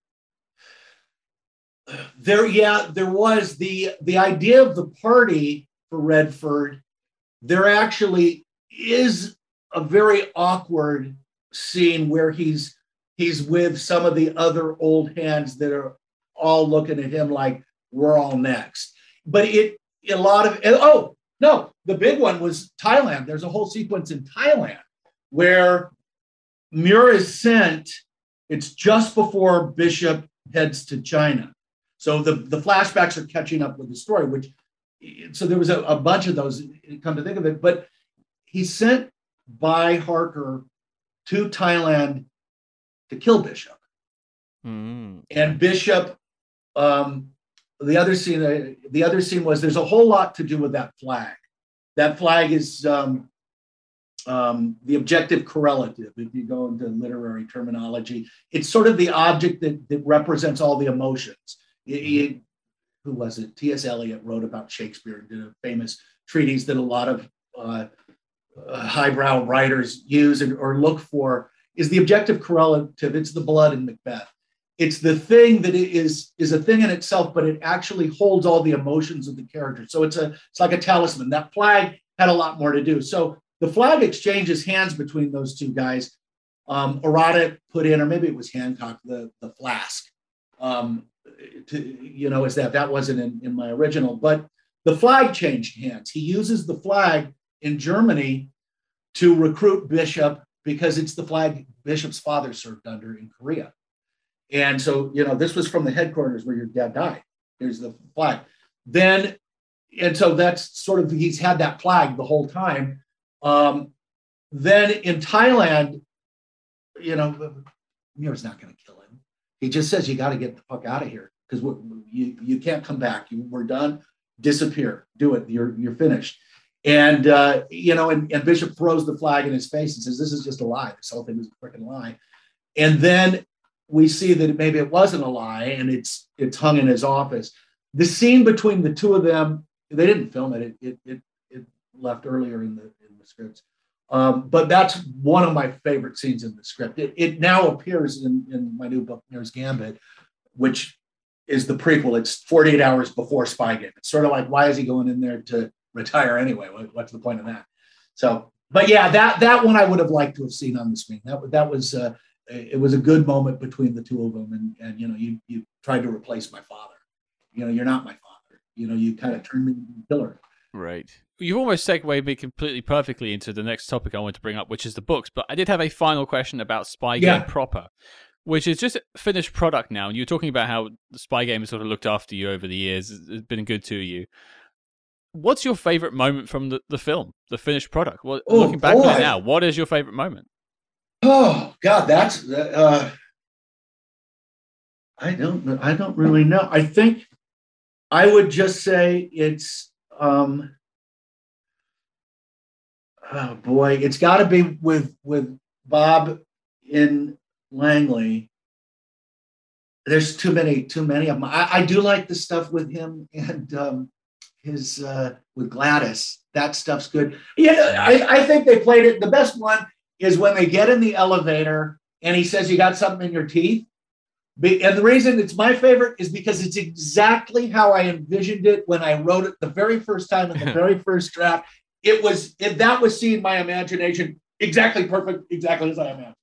there yeah there was the the idea of the party for redford there actually is a very awkward scene where he's he's with some of the other old hands that are all looking at him like we're all next. But it a lot of oh no the big one was thailand. There's a whole sequence in thailand where muir is sent it's just before bishop heads to china so the, the flashbacks are catching up with the story, which so there was a, a bunch of those, come to think of it, but he sent by Harker to Thailand to kill Bishop. Mm. And Bishop, um, the other scene, uh, the other scene was there's a whole lot to do with that flag. That flag is um, um, the objective correlative, if you go into literary terminology. It's sort of the object that, that represents all the emotions. He, who was it? T.S. Eliot wrote about Shakespeare and did a famous treatise that a lot of uh, uh, highbrow writers use and, or look for is the objective correlative. It's the blood in Macbeth. It's the thing that is is a thing in itself, but it actually holds all the emotions of the character. So it's a it's like a talisman. That flag had a lot more to do. So the flag exchanges hands between those two guys. Um, Arata put in, or maybe it was Hancock, the the flask. Um, to, you know, is that that wasn't in, in my original, but the flag changed hands. He uses the flag in Germany to recruit Bishop because it's the flag Bishop's father served under in Korea. And so, you know, this was from the headquarters where your dad died. Here's the flag. Then, and so that's sort of, he's had that flag the whole time. Um, then in Thailand, you know, Muir's not going to kill him. He just says, you got to get the fuck out of here because you, you can't come back. You, we're done. Disappear. Do it. You're, you're finished. And, uh, you know, and, and Bishop throws the flag in his face and says, this is just a lie. This whole thing is a freaking lie. And then we see that maybe it wasn't a lie and it's, it's hung in his office. The scene between the two of them, they didn't film it. It, it, it, it left earlier in the, in the scripts. Um, but that's one of my favorite scenes in the script. It, it now appears in, in my new book, Muir's Gambit, which is the prequel. It's 48 hours before Spy Game. It's sort of like, why is he going in there to retire anyway? What's the point of that? So but yeah, that that one I would have liked to have seen on the screen. That that was uh, it was a good moment between the two of them, and and you know you you tried to replace my father. You know, you're not my father. You know, you kind of turned me into a killer. Right. You've almost segued me completely perfectly into the next topic I want to bring up, which is the books. But I did have a final question about Spy Game Yeah. proper, which is just finished product now. And you're talking about how the Spy Game has sort of looked after you over the years, it's been good to you. What's your favorite moment from the, the film, the finished product? What, Oh, looking back on it now, what is your favorite moment? Oh God, that's uh, I don't I don't really know. I think I would just say it's um oh boy, it's got to be with with Bob in Langley. There's too many too many of them. I, I do like the stuff with him and um, his uh, with Gladys. That stuff's good. Yeah, I, I think they played it. The best one is when they get in the elevator and he says, You got something in your teeth. And the reason it's my favorite is because it's exactly how I envisioned it when I wrote it the very first time in the very first draft. It was it, that was seeing my imagination exactly perfect, exactly as I imagined.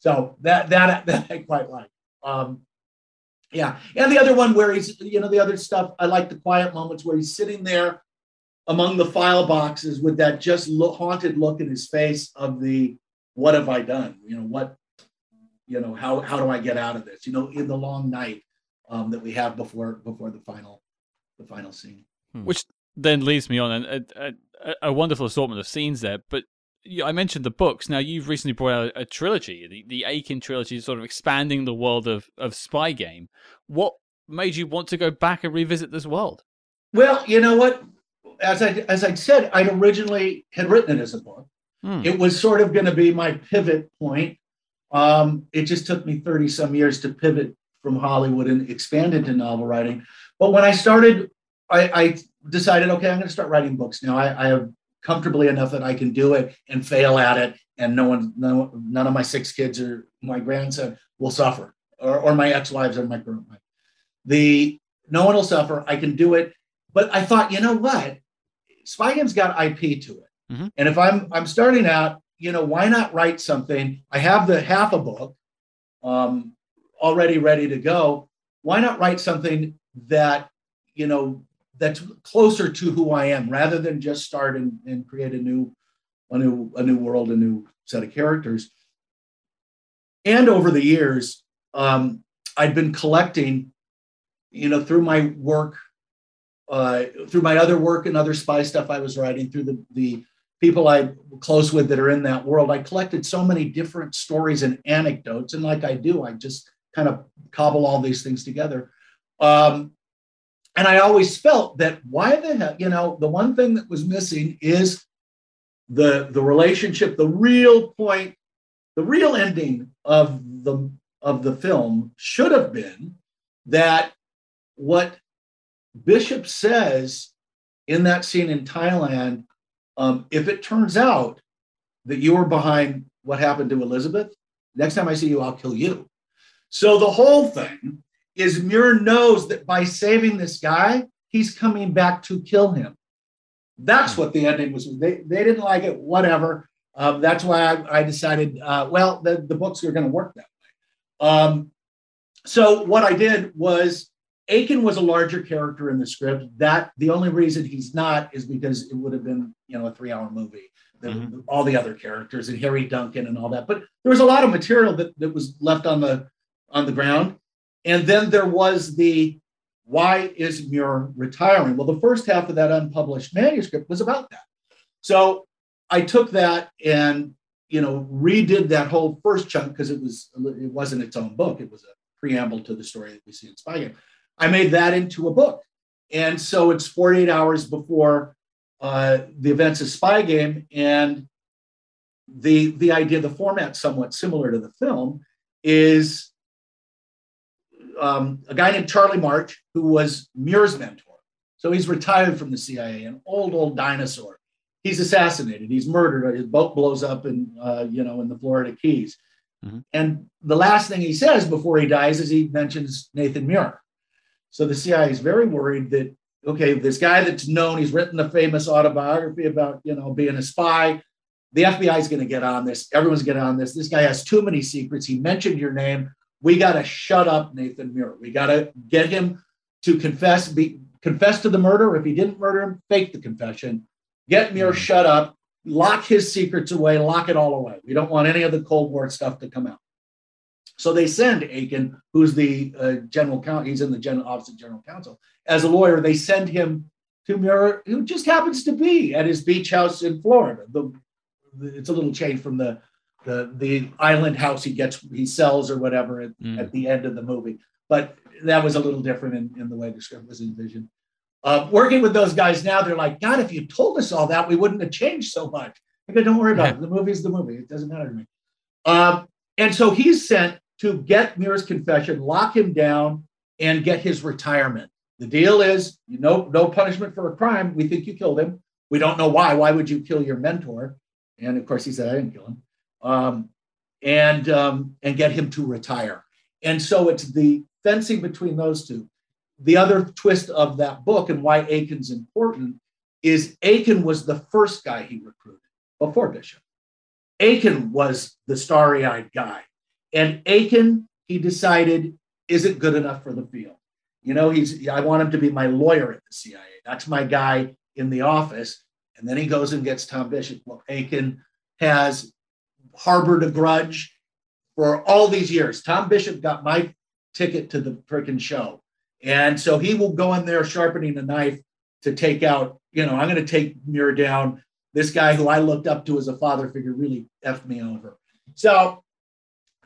So that that that I quite like. Um, yeah, and the other one where he's you know the other stuff I like the quiet moments where he's sitting there among the file boxes with that just look, haunted look in his face of the what have I done? You know, what, you know, how how do I get out of this? You know, in the long night um, that we have before before the final the final scene. Which then leads me on a, a, wonderful assortment of scenes there. But I mentioned the books. Now you've recently brought out a, trilogy, the, the Aiken trilogy, sort of expanding the world of of Spy Game. What made you want to go back and revisit this world? Well, you know what? As I as I said, I'd originally had written it as a book. Hmm. It was sort of going to be my pivot point. Um, it just took me 30 some years to pivot from Hollywood and expand into novel writing. But when I started, I, I decided, okay, I'm going to start writing books now. I, I have comfortably enough that I can do it and fail at it, and no one, no, none of my six kids or my grandson will suffer, or, or my ex-wives or my current wife. The no one will suffer. I can do it. But I thought, you know what? Spy Game's got IP to it. Mhm. And if I'm I'm starting out, you know, why not write something? I have the half a book um, already ready to go. Why not write something that, you know, that's closer to who I am rather than just start and, and create a new, a new, a new world, a new set of characters. And over the years, um, I'd been collecting, you know, through my work, uh, through my other work and other spy stuff I was writing, through the the people I'm close with that are in that world. I collected so many different stories and anecdotes, and like I do, I just kind of cobble all these things together. Um, and I always felt that why the hell, you know, the one thing that was missing is the the relationship, the real point, the real ending of the of the film should have been that what Bishop says in that scene in Thailand, um, if it turns out that you were behind what happened to Elizabeth, next time I see you, I'll kill you. So the whole thing is Muir knows that by saving this guy, he's coming back to kill him. That's what the ending was. They, they didn't like it, whatever. Um, that's why I, I decided, uh, well, the, the books are going to work that way. Um, so what I did was Aiken was a larger character in the script. That the only reason he's not is because it would have been, you know, a three-hour movie. The, Mhm. All the other characters and Harry Duncan and all that. But there was a lot of material that, that was left on the on the ground. And then there was the why is Muir retiring? Well, the first half of that unpublished manuscript was about that. So I took that and you know redid that whole first chunk because it was it wasn't its own book. It was a preamble to the story that we see in Spy Game. I made that into a book, and so it's 48 hours before uh, the events of Spy Game, and the the idea, the format, somewhat similar to the film, is um, a guy named Charlie March, who was Muir's mentor. So he's retired from the CIA, an old, old dinosaur. He's assassinated. He's murdered. His boat blows up in, uh, you know, in the Florida Keys. Mhm. And the last thing he says before he dies is he mentions Nathan Muir. So the CIA is very worried that okay, this guy that's known, he's written a famous autobiography about you know being a spy. the FBI is going to get on this. Everyone's getting on this. This guy has too many secrets. He mentioned your name. We got to shut up Nathan Muir. We got to get him to confess, be confess to the murder. If he didn't murder him, fake the confession. Get Muir mm-hmm. shut up. Lock his secrets away. Lock it all away. We don't want any of the Cold War stuff to come out. So they send Aiken, who's the uh, general counsel, he's in the general office of general counsel, as a lawyer. They send him to Muir, who just happens to be at his beach house in Florida. The, the, it's a little change from the, the the island house he gets he sells or whatever at, mm. at the end of the movie. But that was a little different in, in the way the script was envisioned. Uh, working with those guys now, they're like, God, if you told us all that, we wouldn't have changed so much. I go, don't worry about it. The movie's the movie. It doesn't matter to me. Um, and so he's sent to get Muir's confession, lock him down, and get his retirement. The deal is, you know, no punishment for a crime. We think you killed him. We don't know why. Why would you kill your mentor? And of course, he said, I didn't kill him. Um, and um, and get him to retire. And so it's the fencing between those two. The other twist of that book and why Aiken's important is Aiken was the first guy he recruited before Bishop. Aiken was the starry eyed guy. And Aiken he decided, isn't good enough for the field. You know, he's I want him to be my lawyer at the CIA. That's my guy in the office. And then he goes and gets Tom Bishop. Well, Aiken has harbored a grudge for all these years. Tom Bishop got my ticket to the freaking show. And so he will go in there sharpening a knife to take out, you know, I'm going to take Muir down. This guy who I looked up to as a father figure really effed me over. So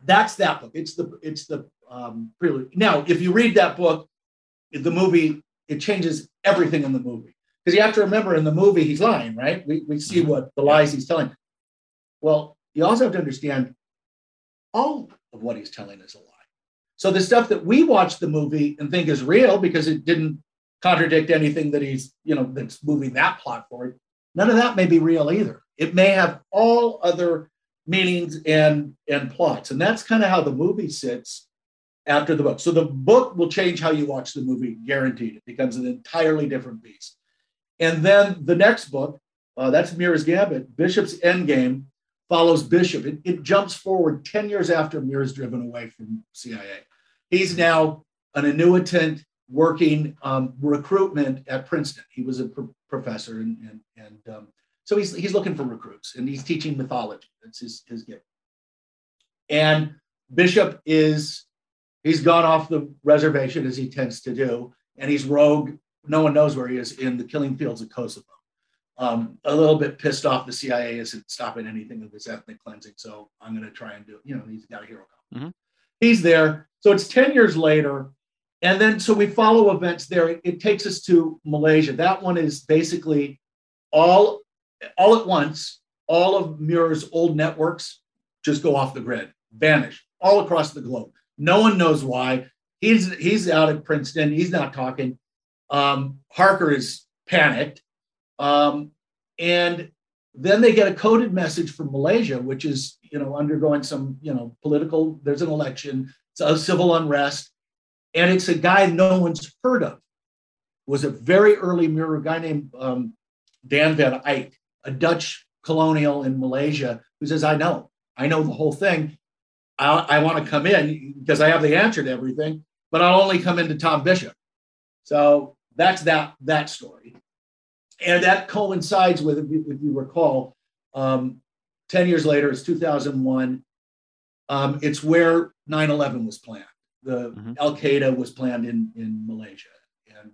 that's that book. It's the it's the um, prelude. Now, if you read that book, the movie it changes everything in the movie because you have to remember in the movie he's lying, right? We we see mm-hmm. what the lies he's telling. Well, you also have to understand all of what he's telling is a lie. So the stuff that we watch the movie and think is real because it didn't contradict anything that he's you know that's moving that plot forward. None of that may be real either. It may have all other meanings and and plots and that's kind of how the movie sits after the book so the book will change how you watch the movie guaranteed it becomes an entirely different beast and then the next book uh, that's Muir's Gambit Bishop's Endgame follows Bishop it, it jumps forward 10 years after Muir is driven away from CIA he's now an annuitant working um, recruitment at Princeton he was a pr- professor and and, and um, so he's he's looking for recruits and he's teaching mythology. That's his his gift. And Bishop is he's gone off the reservation as he tends to do, and he's rogue. No one knows where he is in the killing fields of Kosovo. Um, a little bit pissed off the CIA isn't stopping anything of this ethnic cleansing, so I'm going to try and do. You know, he's got a hero Mm-hmm. He's there. So it's ten years later, and then so we follow events there. It, it takes us to Malaysia. That one is basically all all at once, all of Muir's old networks just go off the grid, vanish all across the globe. No one knows why. He's he's out at Princeton. He's not talking. Um, Harker is panicked, um, and then they get a coded message from Malaysia, which is you know undergoing some you know political. There's an election. It's a civil unrest, and it's a guy no one's heard of. Was a very early Muir guy named um, Dan Van Eyck, a Dutch colonial in Malaysia who says, I know, I know the whole thing. I, I want to come in because I have the answer to everything, but I'll only come into Tom Bishop. So that's that that story. And that coincides with, if you, recall, um, 10 years later, it's 2001. Um, it's where 9 11 was planned. The mm-hmm. Al Qaeda was planned in, in Malaysia. And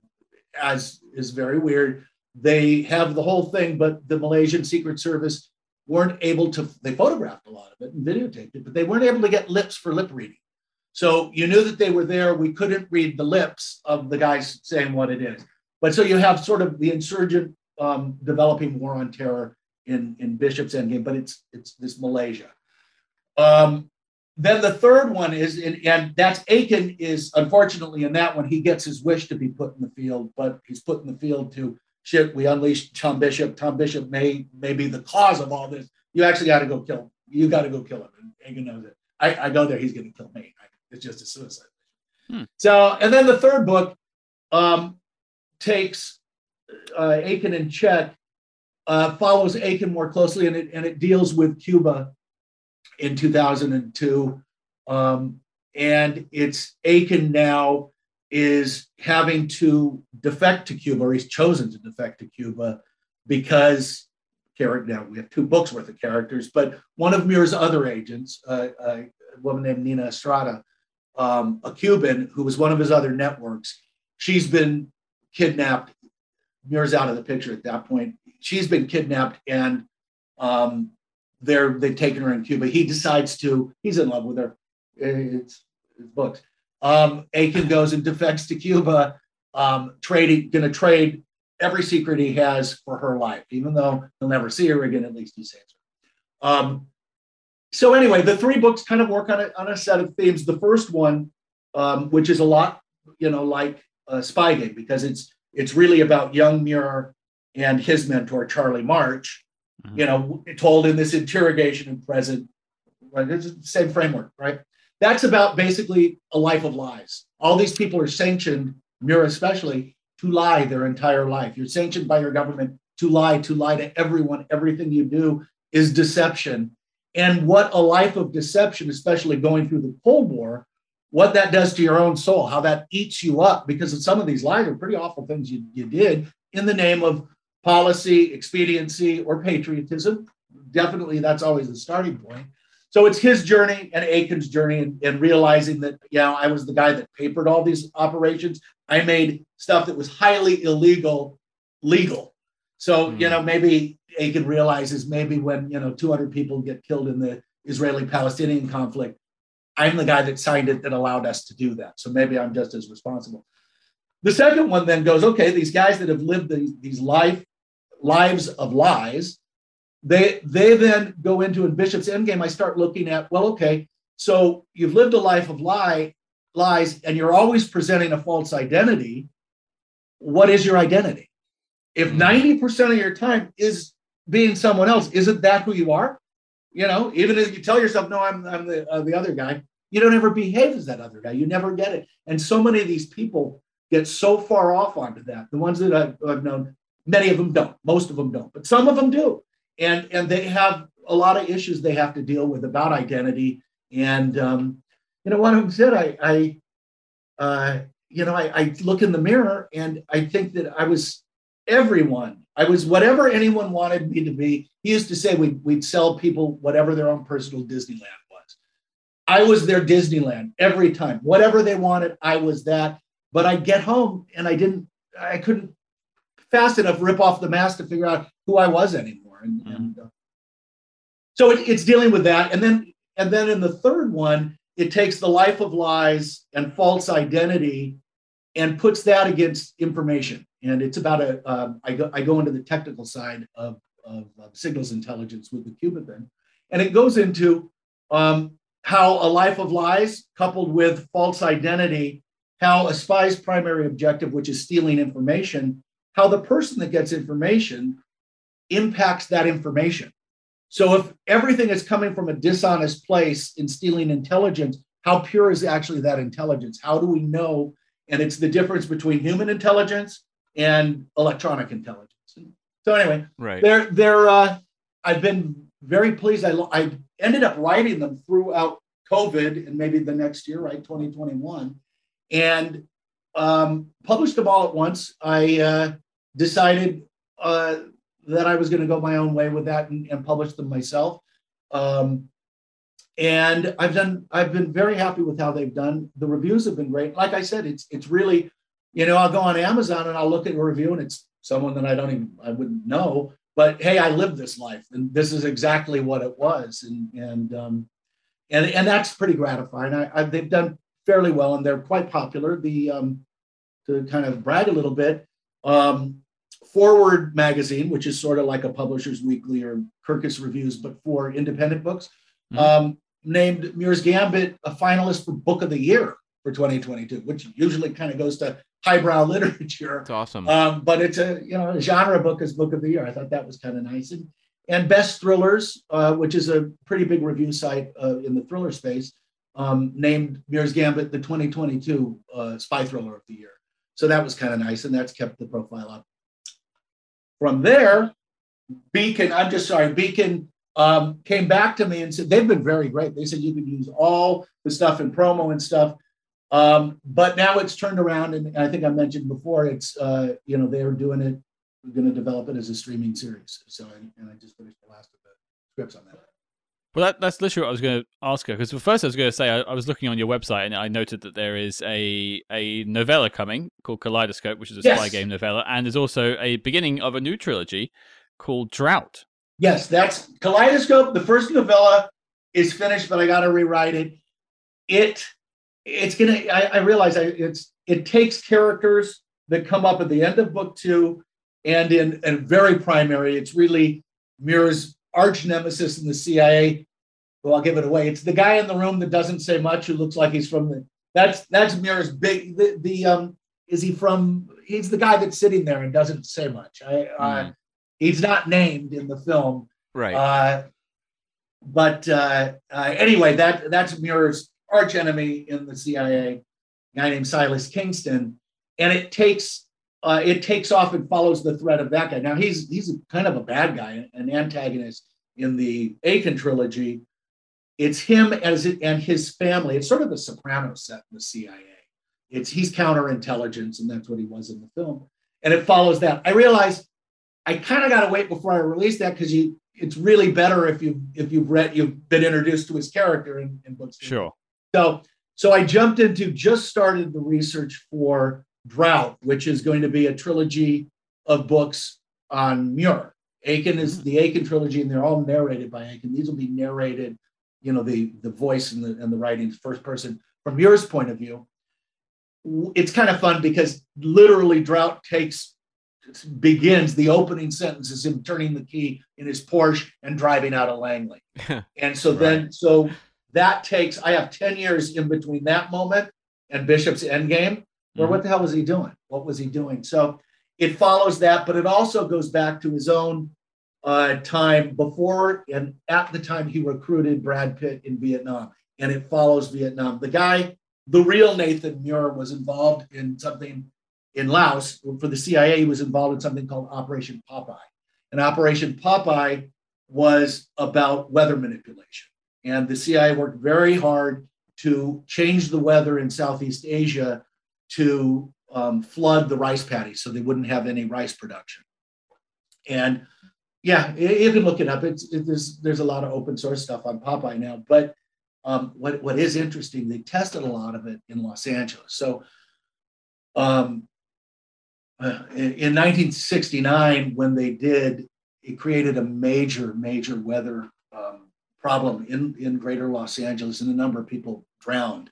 as is very weird, they have the whole thing, but the Malaysian Secret Service weren't able to, they photographed a lot of it and videotaped it, but they weren't able to get lips for lip reading. So you knew that they were there. We couldn't read the lips of the guys saying what it is. But so you have sort of the insurgent um, developing war on terror in, in Bishop's Endgame, but it's it's this Malaysia. Um, then the third one is, and, and that's Aiken is unfortunately in that one, he gets his wish to be put in the field, but he's put in the field to shit, we unleashed Tom Bishop. Tom Bishop may may be the cause of all this. You actually got to go kill him. You got to go kill him. And Aiken knows it. I, I go there, he's going to kill me. It's just a suicide. Hmm. So, and then the third book um, takes uh, Aiken in check uh, follows Aiken more closely, and it and it deals with Cuba in 2002, um, and it's Aiken now is having to defect to Cuba, or he's chosen to defect to Cuba because character. Now we have two books worth of characters, but one of Muir's other agents, uh, a woman named Nina Estrada, um, a Cuban who was one of his other networks, she's been kidnapped. Muir's out of the picture at that point. She's been kidnapped and um, they're they've taken her in Cuba. He decides to. He's in love with her. It's, it's books. Um, Aiken goes and defects to Cuba, um, trading, going to trade every secret he has for her life, even though he'll never see her again. At least he saves her. Um, so anyway, the three books kind of work on a, on a set of themes. The first one, um, which is a lot, you know, like a spy game, because it's it's really about young Muir and his mentor Charlie March, mm-hmm. you know, told in this interrogation and present. Right, it's the same framework, right? That's about basically a life of lies. All these people are sanctioned, Muir especially, to lie their entire life. You're sanctioned by your government to lie, to lie to everyone. Everything you do is deception. And what a life of deception, especially going through the Cold War, what that does to your own soul, how that eats you up, because some of these lies are pretty awful things you, you did in the name of policy, expediency, or patriotism. Definitely, that's always the starting point. So it's his journey and Aiken's journey and, and realizing that, yeah, I was the guy that papered all these operations. I made stuff that was highly illegal legal. So, mm. you know, maybe Aiken realizes maybe when, you know, 200 people get killed in the Israeli Palestinian conflict, I'm the guy that signed it that allowed us to do that. So maybe I'm just as responsible. The second one then goes, okay, these guys that have lived these, these life, lives of lies, they they then go into in Bishop's Endgame. I start looking at, well, okay, so you've lived a life of lie, lies, and you're always presenting a false identity. What is your identity? If 90% mm-hmm. of your time is being someone else, isn't that who you are? You know, even if you tell yourself, no, I'm, I'm the, uh, the other guy, you don't ever behave as that other guy. You never get it. And so many of these people get so far off onto that. The ones that I've, I've known, many of them don't. Most of them don't, but some of them do and and they have a lot of issues they have to deal with about identity. And um, you know, one of them said, I, I uh, you know, I, I look in the mirror and I think that I was everyone. I was whatever anyone wanted me to be. He used to say we'd, we'd sell people whatever their own personal Disneyland. I was their Disneyland every time. Whatever they wanted, I was that. But I'd get home and I didn't, I couldn't fast enough rip off the mask to figure out who I was anymore and, mm-hmm. and uh, so it, it's dealing with that and then and then in the third one it takes the life of lies and false identity and puts that against information and it's about a. Um, I go I go into the technical side of, of, of signals intelligence with the Cuban thing and it goes into um, how a life of lies coupled with false identity how a spy's primary objective which is stealing information how the person that gets information impacts that information. So if everything is coming from a dishonest place in stealing intelligence, how pure is actually that intelligence? How do we know? And it's the difference between human intelligence and electronic intelligence. So anyway, right. they're they're uh, I've been very pleased. I I ended up writing them throughout COVID and maybe the next year, right, 2021, and um, published them all at once. I uh, decided uh, that I was going to go my own way with that and, and publish them myself. Um, and I've done. I've been very happy with how they've done. The reviews have been great. Like I said, it's it's really, you know, I'll go on Amazon and I'll look at a review and it's someone that I don't even I wouldn't know. But hey, I lived this life, and this is exactly what it was, and and um, and and that's pretty gratifying. I, I they've done fairly well, and they're quite popular. The um, to kind of brag a little bit, um, Foreword magazine, which is sort of like a Publishers Weekly or Kirkus Reviews, but for independent books, mm-hmm. um, named Muir's Gambit a finalist for Book of the Year for 2022, which usually kind of goes to highbrow literature. It's awesome. Um, but it's a you know a genre book as Book of the Year. I thought that was kind of nice. And, and Best Thrillers, uh, which is a pretty big review site uh, in the thriller space, um, named Muir's Gambit the 2022 uh, Spy Thriller of the Year. So that was kind of nice, and that's kept the profile up. From there, Beacon, I'm just sorry, Beacon um, came back to me and said they've been very great. They said you could use all the stuff in promo and stuff. Um, but now it's turned around, and I think I mentioned before, it's uh, you know they're doing it, going to develop it as a streaming series. So, and I just finished the last of the scripts on that. Well, that, that's literally what I was going to ask her. Because first, I was going to say I, I, was looking on your website and I noted that there is a a novella coming called Kaleidoscope, which is a yes. spy game novella, and there's also a beginning of a new trilogy called Drought. Yes, that's Kaleidoscope. The first novella is finished, but I got to rewrite it. It it's gonna. I, I realize I, it's it takes characters that come up at the end of book two, and in and very primary. It's really Muir's arch nemesis in the CIA. Well, I'll give it away. It's the guy in the room that doesn't say much, who looks like he's from the. That's that's Muir's big. The, the um is he from? He's the guy that's sitting there and doesn't say much. I, mm. uh, he's not named in the film, right? Uh, but uh, uh, anyway, that that's Muir's arch enemy in the CIA, guy named Silas Kingston, and it takes uh, it takes off and follows the thread of that guy. Now he's he's kind of a bad guy, an antagonist in the Aiken trilogy. It's him as it, and his family. It's sort of the Soprano set in the CIA. It's he's counterintelligence, and that's what he was in the film. And it follows that. I realize I kind of got to wait before I release that because you it's really better if you if you've read you've been introduced to his character in, in books. Sure. So so I jumped into just started the research for Drought, which is going to be a trilogy of books on Muir. Aiken is mm-hmm. the Aiken trilogy, and they're all narrated by Aiken. These will be narrated, you know, the the voice and the and the writing first person from Muir's point of view. It's kind of fun because literally Drought takes begins the opening sentence is him turning the key in his Porsche and driving out of Langley. and so right. then so that takes I have 10 years in between that moment and Bishop's Endgame or mm-hmm. what the hell was he doing? What was he doing? So it follows that, but it also goes back to his own uh, time before and at the time he recruited Brad Pitt in Vietnam. And it follows Vietnam. The guy, the real Nathan Muir, was involved in something in Laos for the CIA. He was involved in something called Operation Popeye. And Operation Popeye was about weather manipulation. And the CIA worked very hard to change the weather in Southeast Asia to um, flood the rice paddies so they wouldn't have any rice production. And yeah, you can look it up. It's it, there's there's a lot of open source stuff on Popeye now. But um, what what is interesting, they tested a lot of it in Los Angeles. So um, uh, in, in 1969, when they did, it created a major major weather problem in in Greater Los Angeles, and a number of people drowned.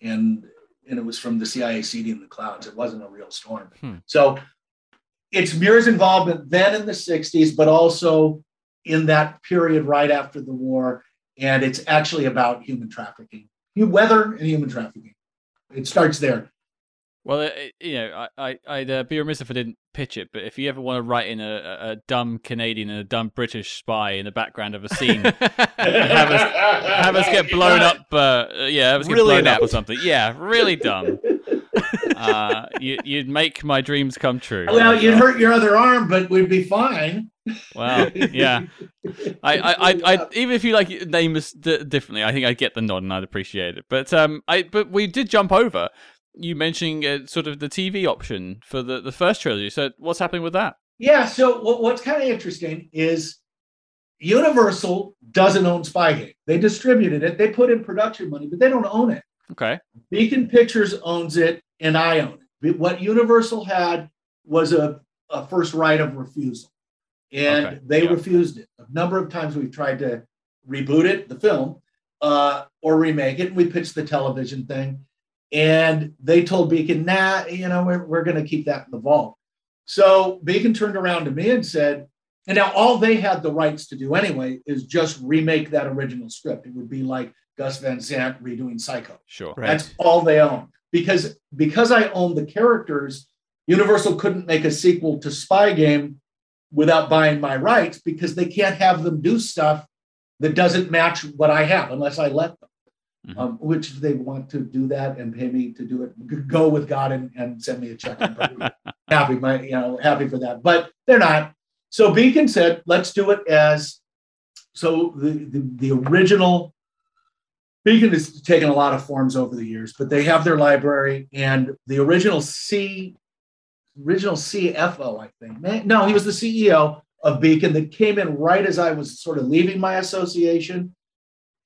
And and it was from the CIA seeding the clouds. It wasn't a real storm. Hmm. So it's Muir's involvement then in the 60s, but also in that period right after the war. And it's actually about human trafficking, weather and human trafficking. It starts there. Well, it, uh, you know, I, I, would uh, be remiss if I didn't pitch it, but if you ever want to write in a, a dumb Canadian and a dumb British spy in the background of a scene, have us have us get blown up, uh, yeah, have us get really blown up or something. Yeah, really dumb. Uh, you, would make my dreams come true. Well, you'd hurt your other arm, but we'd be fine. Well, yeah. I, I, I, I, even if you like name us d- differently, I think I'd get the nod and I'd appreciate it. But um, I, but we did jump over you mentioning uh, sort of the TV option for the, the first trilogy. So what's happening with that? Yeah. So what, what's kind of interesting is Universal doesn't own Spy Game. They distributed it. They put in production money, but they don't own it. Okay. Beacon Pictures owns it, and I own it. What Universal had was a, a first right of refusal, and okay. they yeah. refused it. A number of times we've tried to reboot it, the film, uh, or remake it. And we pitched the television thing, and they told Beacon, nah, you know, we're, we're going to keep that in the vault. So Beacon turned around to me and said, and now all they had the rights to do anyway is just remake that original script. It would be like Gus Van Sant redoing Psycho. Sure. Right. That's all they own. Because because I own the characters, Universal couldn't make a sequel to Spy Game without buying my rights because they can't have them do stuff that doesn't match what I have unless I let them. Mm-hmm. Um, which they want to do that and pay me to do it, go with God and, and send me a check. happy, my you know, happy for that. But they're not. so Beacon said, let's do it as so the, the, the original Beacon has taken a lot of forms over the years, but they have their library and the original C original CFO, I think. No, he was the CEO of Beacon that came in right as I was sort of leaving my association.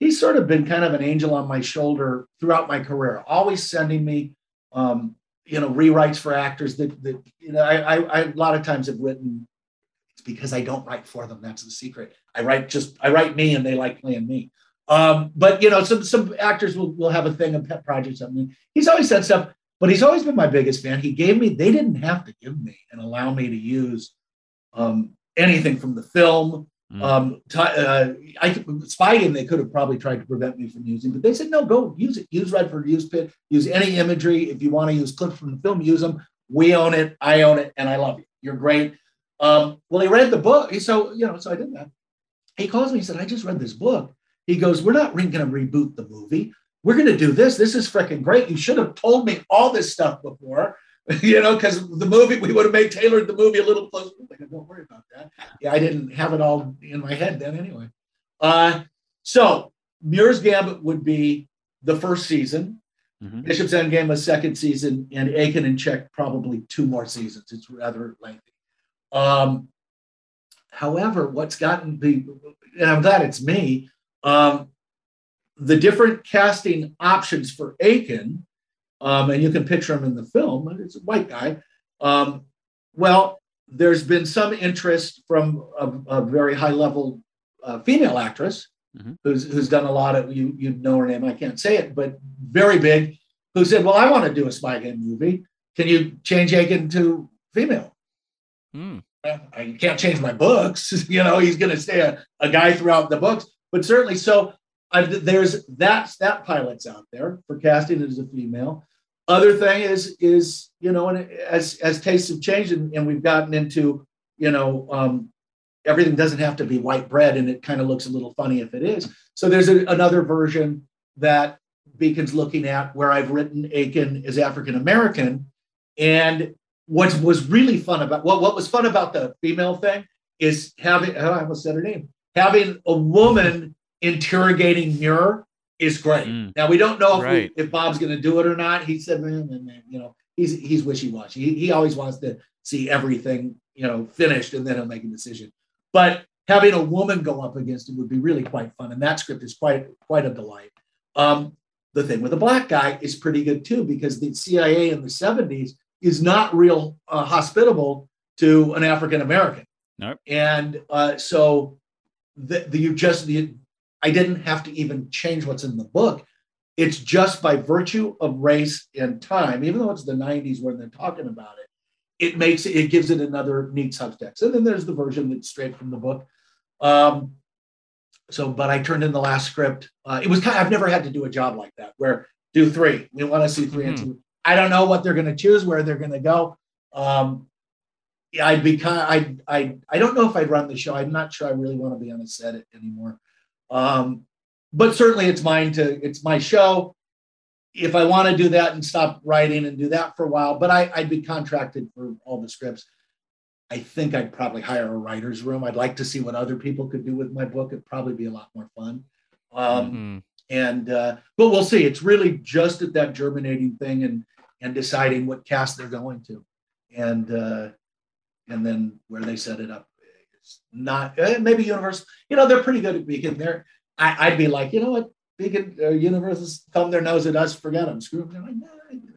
He's sort of been kind of an angel on my shoulder throughout my career, always sending me, um, you know, rewrites for actors that, that you know, I, I, I, a lot of times have written. It's because I don't write for them. That's the secret. I write just, I write me, and they like playing me. Um, but you know, some some actors will, will have a thing, a pet project, something. He's always said stuff, but he's always been my biggest fan. He gave me, they didn't have to give me and allow me to use um, anything from the film. Mm. Um, t- uh, I Spy Game they could have probably tried to prevent me from using, but they said no, go use it. Use Redford, use Pitt, use any imagery. If you want to use clips from the film, use them. We own it. I own it, and I love you. You're great. Um, well, he read the book, so you know, so I did that. He calls me. He said, "I just read this book." He goes, "We're not going to reboot the movie. We're going to do this. This is freaking great. You should have told me all this stuff before." you know, because the movie we would have made tailored the movie a little closer. Like, Don't worry about that. Yeah, I didn't have it all in my head then anyway. Uh, so Muir's Gambit would be the first season. Mm-hmm. Bishop's Endgame a second season, and Aiken and Check probably two more seasons. It's rather lengthy. Um, however, what's gotten the, and I'm glad it's me, um, the different casting options for Aiken um, and you can picture him in the film. It's a white guy. Um, well, there's been some interest from a, a very high level uh, female actress mm-hmm. who's who's done a lot of you you know her name. I can't say it, but very big. Who said, "Well, I want to do a spy game movie. Can you change Aiken to female?" Mm. I can't change my books. you know, he's going to stay a, a guy throughout the books, but certainly so. I've, there's that that pilot's out there for casting as a female. Other thing is is you know, and as as tastes have changed and, and we've gotten into you know um, everything doesn't have to be white bread, and it kind of looks a little funny if it is. So there's a, another version that Beacon's looking at where I've written Aiken is African American, and what was really fun about well, what was fun about the female thing is having oh, I almost said her name having a woman interrogating Muir is great. Mm. Now we don't know if, right. we, if Bob's going to do it or not. He said, man, man, man, you know, he's he's wishy washy. He, he always wants to see everything, you know, finished and then he'll make a decision. But having a woman go up against him would be really quite fun, and that script is quite quite a delight. Um, the thing with the black guy is pretty good too because the CIA in the '70s is not real uh, hospitable to an African American. Nope. And uh, so the, the you just the I didn't have to even change what's in the book. It's just by virtue of race and time, even though it's the 90s when they're talking about it, it makes it, it gives it another neat subtext. And then there's the version that's straight from the book. Um, so, but I turned in the last script. Uh, it was kind of, I've never had to do a job like that where do three. We want to see 3 mm-hmm. and two. I don't know what they're going to choose, where they're going to go. Um, I'd be kind of, I, I, I don't know if I'd run the show. I'm not sure I really want to be on a set anymore. Um, but certainly it's mine to, it's my show. If I want to do that and stop writing and do that for a while, but I, I'd be contracted for all the scripts. I think I'd probably hire a writer's room. I'd like to see what other people could do with my book. It'd probably be a lot more fun. Um, mm-hmm. And uh, but we'll see. It's really just at that germinating thing and and deciding what cast they're going to, and uh, and then where they set it up not uh, maybe Universal. You know, they're pretty good at Beacon. They're I, would be like, you know what, Beacon uh, Universal's thumb their nose at us. Forget them. Screw them. They're like, nah,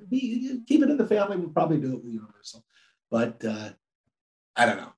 be, keep it in the family. We'll probably do it with Universal, but uh, I don't know.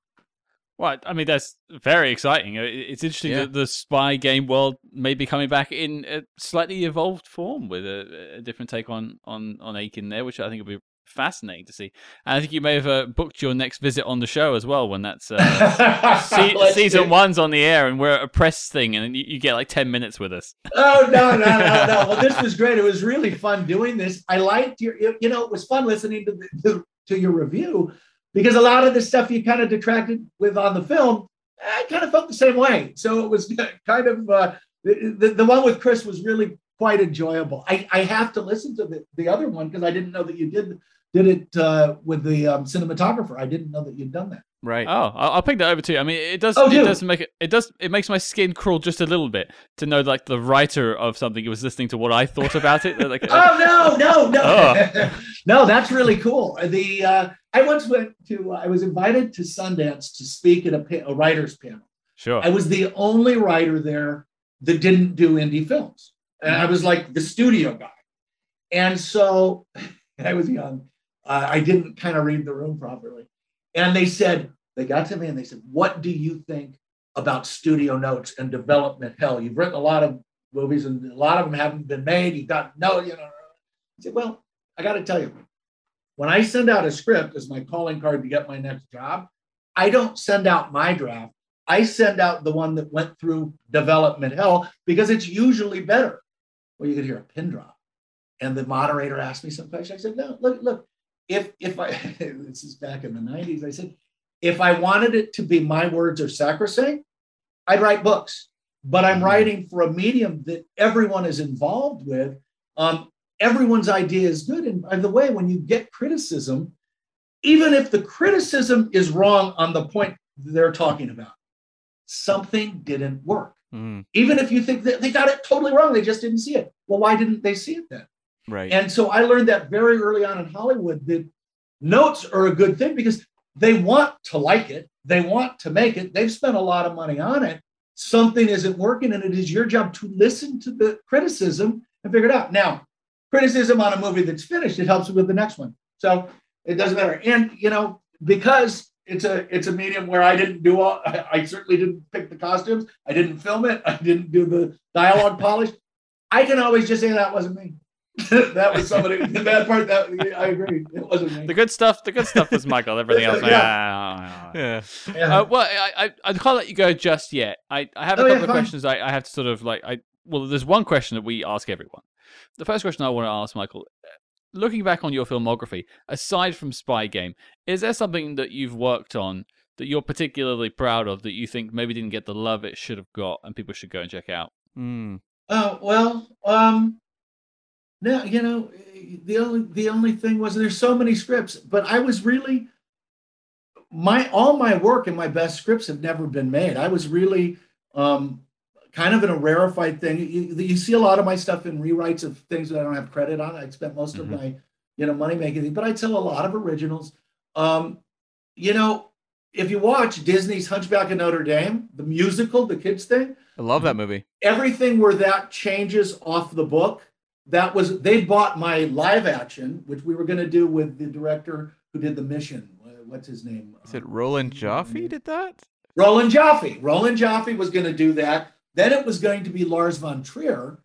Well, I mean, that's very exciting. Uh, it's interesting yeah. that the spy game world may be coming back in a slightly evolved form with a, a different take on on on Aiken there, which I think will be fascinating to see. And I think you may have uh, booked your next visit on the show as well when that's uh, se- season one's on the air and we're a press thing and you, you, get like 10 minutes with us. oh, no, no, no, no. Well, this was great. It was really fun doing this. I liked your, you know, it was fun listening to, the, to, to your review because a lot of the stuff you kind of detracted with on the film, I kind of felt the same way. So it was kind of, uh, the, the, the one with Chris was really quite enjoyable. I, I have to listen to the, the other one because I didn't know that you did did it uh, with the um, cinematographer. I didn't know that you'd done that. Right. Oh, I'll, I'll pick that over to you. I mean, it does. Oh, it do. does make it. It does. It makes my skin crawl just a little bit to know, like, the writer of something was listening to what I thought about it. Like, Oh no, no, no, Oh. no! That's really cool. The uh, I once went to. I was invited to Sundance to speak at a, pa- a writers panel. sure. I was the only writer there that didn't do indie films, and I was like the studio guy. And so I was young. Uh, I didn't kind of read the room properly, and they said they got to me and they said, "What do you think about studio notes and development hell? You've written a lot of movies, and a lot of them haven't been made. You've got no, you know." I said, "Well, I got to tell you, when I send out a script as my calling card to get my next job, I don't send out my draft. I send out the one that went through development hell because it's usually better. Well, you could hear a pin drop. And the moderator asked me some question. I said, no, look, look, if if I this is back in the 90s, I said, if I wanted it to be my words or sacrosanct, I'd write books. But I'm writing for a medium that everyone is involved with. Um, everyone's idea is good. And by the way, when you get criticism, even if the criticism is wrong on the point they're talking about, something didn't work. Mm, Even if you think that they got it totally wrong, they just didn't see it. Well, why didn't they see it then? Right. And so I learned that very early on in Hollywood that notes are a good thing because they want to like it, they want to make it, they've spent a lot of money on it. Something isn't working, and it is your job to listen to the criticism and figure it out. Now, criticism on a movie that's finished, it helps with the next one. So it doesn't matter. And you know, because it's a it's a medium where I didn't do all I, I certainly didn't pick the costumes, I didn't film it, I didn't do the dialogue polish. I can always just say that wasn't me. that was somebody. The bad part that I agree, it wasn't me. the good stuff. The good stuff was Michael. Everything else. Yeah. yeah. yeah. Yeah. Uh, well, I, I I can't let you go just yet. I, I have a Oh, yeah, couple of questions. I, I have to sort of like I well, there's one question that we ask everyone. The first question I want to ask Michael, uh, looking back on your filmography, aside from Spy Game, is there something that you've worked on that you're particularly proud of that you think maybe didn't get the love it should have got and people should go and check out? Mm, Oh well, um, no, you know, the only the only thing was there's so many scripts, but I was really my all my work and my best scripts have never been made. I was really um, kind of in a rarefied thing. You, you see a lot of my stuff in rewrites of things that I don't have credit on. I spent most Mhm. of my you know money making things, but I tell a lot of originals. Um, you know, if you watch Disney's Hunchback of Notre Dame, the musical, the kids thing, I love that movie. everything where that changes off the book that was they bought my live action which we were going to do with the director who did the mission. What's his name? Is it Um, Roland Joffe did that? Roland Joffe. Roland Joffe was going to do that. Then it was going to be lars von trier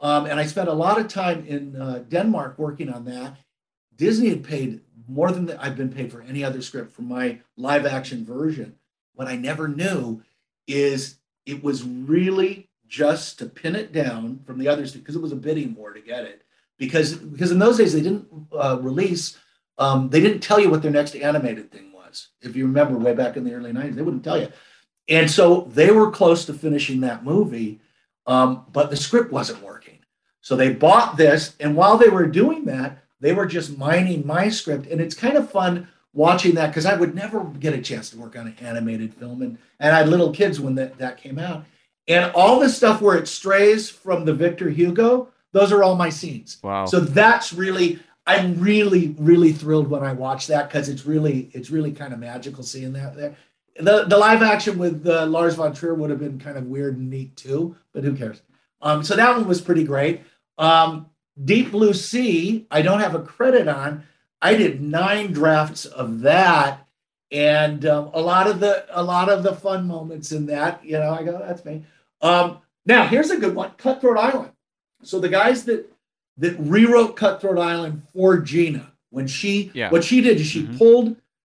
um, and i spent a lot of time in uh, denmark working on that. Disney had paid more than i've been paid for any other script for my live action version. What i never knew is it was really just to pin it down from the others because it was a bidding war to get it. Because because in those days they didn't uh, release um, they didn't tell you what their next animated thing was. If you remember way back in the early 90s they wouldn't tell you. And so they were close to finishing that movie um, but the script wasn't working. So they bought this and while they were doing that they were just mining my script. And it's kind of fun watching that because i would never get a chance to work on an animated film. And, and i had little kids when that, that came out and all the stuff where it strays from the Victor Hugo, those are all my scenes. Wow. So that's really, I'm really, really thrilled when I watch that because it's really, it's really kind of magical seeing that there. The, the live action with uh, Lars von Trier would have been kind of weird and neat too, but who cares? Um, so that one was pretty great. Um, Deep Blue Sea, I don't have a credit on. I did nine drafts of that, and um, a lot of the a lot of the fun moments in that. You know, I go, that's me. Um, now here's a good one, Cutthroat Island. So the guys that that rewrote Cutthroat Island for Geena when she Yeah. what she did is she Mhm. pulled